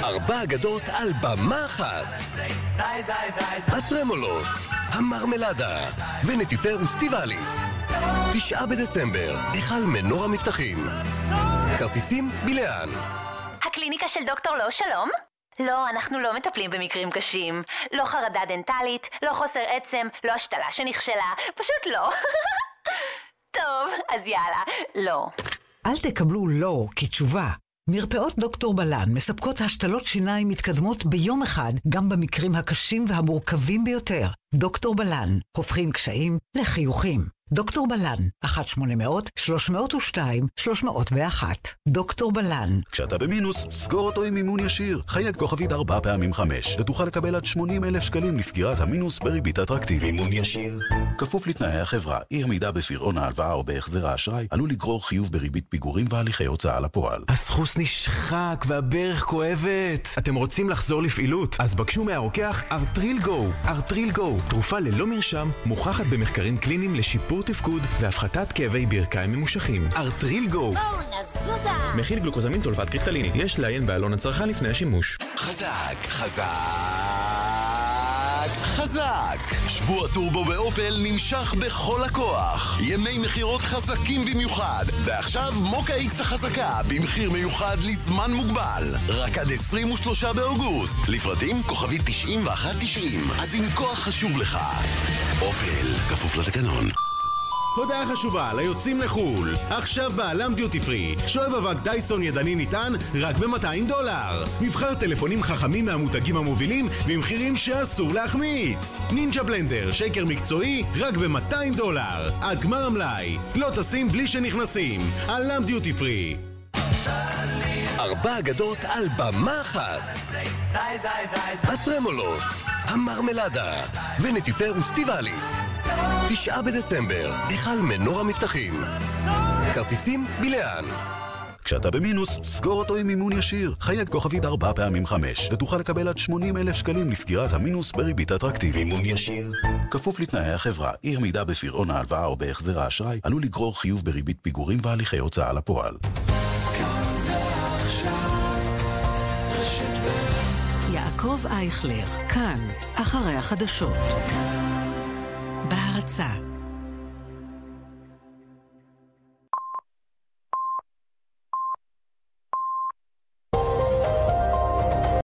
ארבע אגדות על במה אחת. הטרמולוס, המרמלדה ונטיפר וסטיבליס. תשעה בדצמבר, היכל מנור המבטחים. כרטיסים בלאן. הקליניקה של דוקטור לא שלום? לא, אנחנו לא מטפלים במקרים קשים. לא חרדה דנטלית, לא חוסר עצם, לא השתלה שנכשלה, פשוט לא. (laughs) טוב, אז יאללה, לא. אל תקבלו לא כתשובה. מרפאות דוקטור בלן מספקות השתלות שיניים מתקדמות ביום אחד, גם במקרים הקשים והמורכבים ביותר. דוקטור בלן, הופכים קשיים לחיוכים. דוקטור בלן, 1-800-302-301. דוקטור בלן. כשאתה במינוס, סגור אותו עם מימון ישיר. חייג כוכבית ארבע פעמים חמש, ותוכל לקבל עד 80 אלף שקלים לסגירת המינוס בריבית אטרקטיבית. מימון ישיר. כפוף לתנאי החברה, אי עמידה בפירעון ההלוואה או בהחזר האשראי, עלול לגרור חיוב בריבית פיגורים והליכי הוצאה לפועל. הסחוס נשחק והברך כואבת. אתם רוצים לחזור לפעילות? אז בקשו מהרוקח ארטריל גו. ארטריל גו, תרופה ללא מרשם, מוכחת במחקרים קליניים לשיפור תפקוד והפחתת כאבי ברכיים ממושכים. ארטריל גו. בואו נזוזה! מכיל גלוקוזמין סולפט קריסטליני. יש לעיין בעלון הצרכן לפני השימוש. חזק, חזק, חזק. שבוע טורבו באופל נמשך בכל הכוח. ימי מכירות חזקים במיוחד. ועכשיו מוקה איקס החזקה במחיר מיוחד לזמן מוגבל. רק עד 23 באוגוסט. לפרטים כוכבית 9190. אז אם כוח חשוב לך. אופל, כפוף לתקנון. הודעה חשובה ליוצאים לחו"ל. עכשיו בעלם דיוטי פרי. שואב אבק דייסון ידני נטען רק ב-200 דולר. מבחר טלפונים חכמים מהמותגים המובילים במחירים שאסור להחמיץ. נינג'ה בלנדר, שייקר מקצועי, רק ב-200 דולר. עד גמר המלאי. לא טסים בלי שנכנסים. עלם דיוטי פרי. ארבע אגדות על במה אחת. הטרמולוס, המרמלדה ונטיפר וסטיבליס. תשעה בדצמבר, היכל מנור המבטחים. כרטיסים בלאן. כשאתה במינוס, סגור אותו עם מימון ישיר. חייג כוכבית ארבע פעמים חמש, ותוכל לקבל עד 80 אלף שקלים לסגירת המינוס בריבית אטרקטיבית. מימון ישיר. כפוף לתנאי החברה, אי עמידה בפירעון ההלוואה או בהחזר האשראי, עלול לגרור חיוב בריבית פיגורים והליכי הוצאה לפועל. יעקב אייכלר, כאן, אחרי החדשות. בהרצה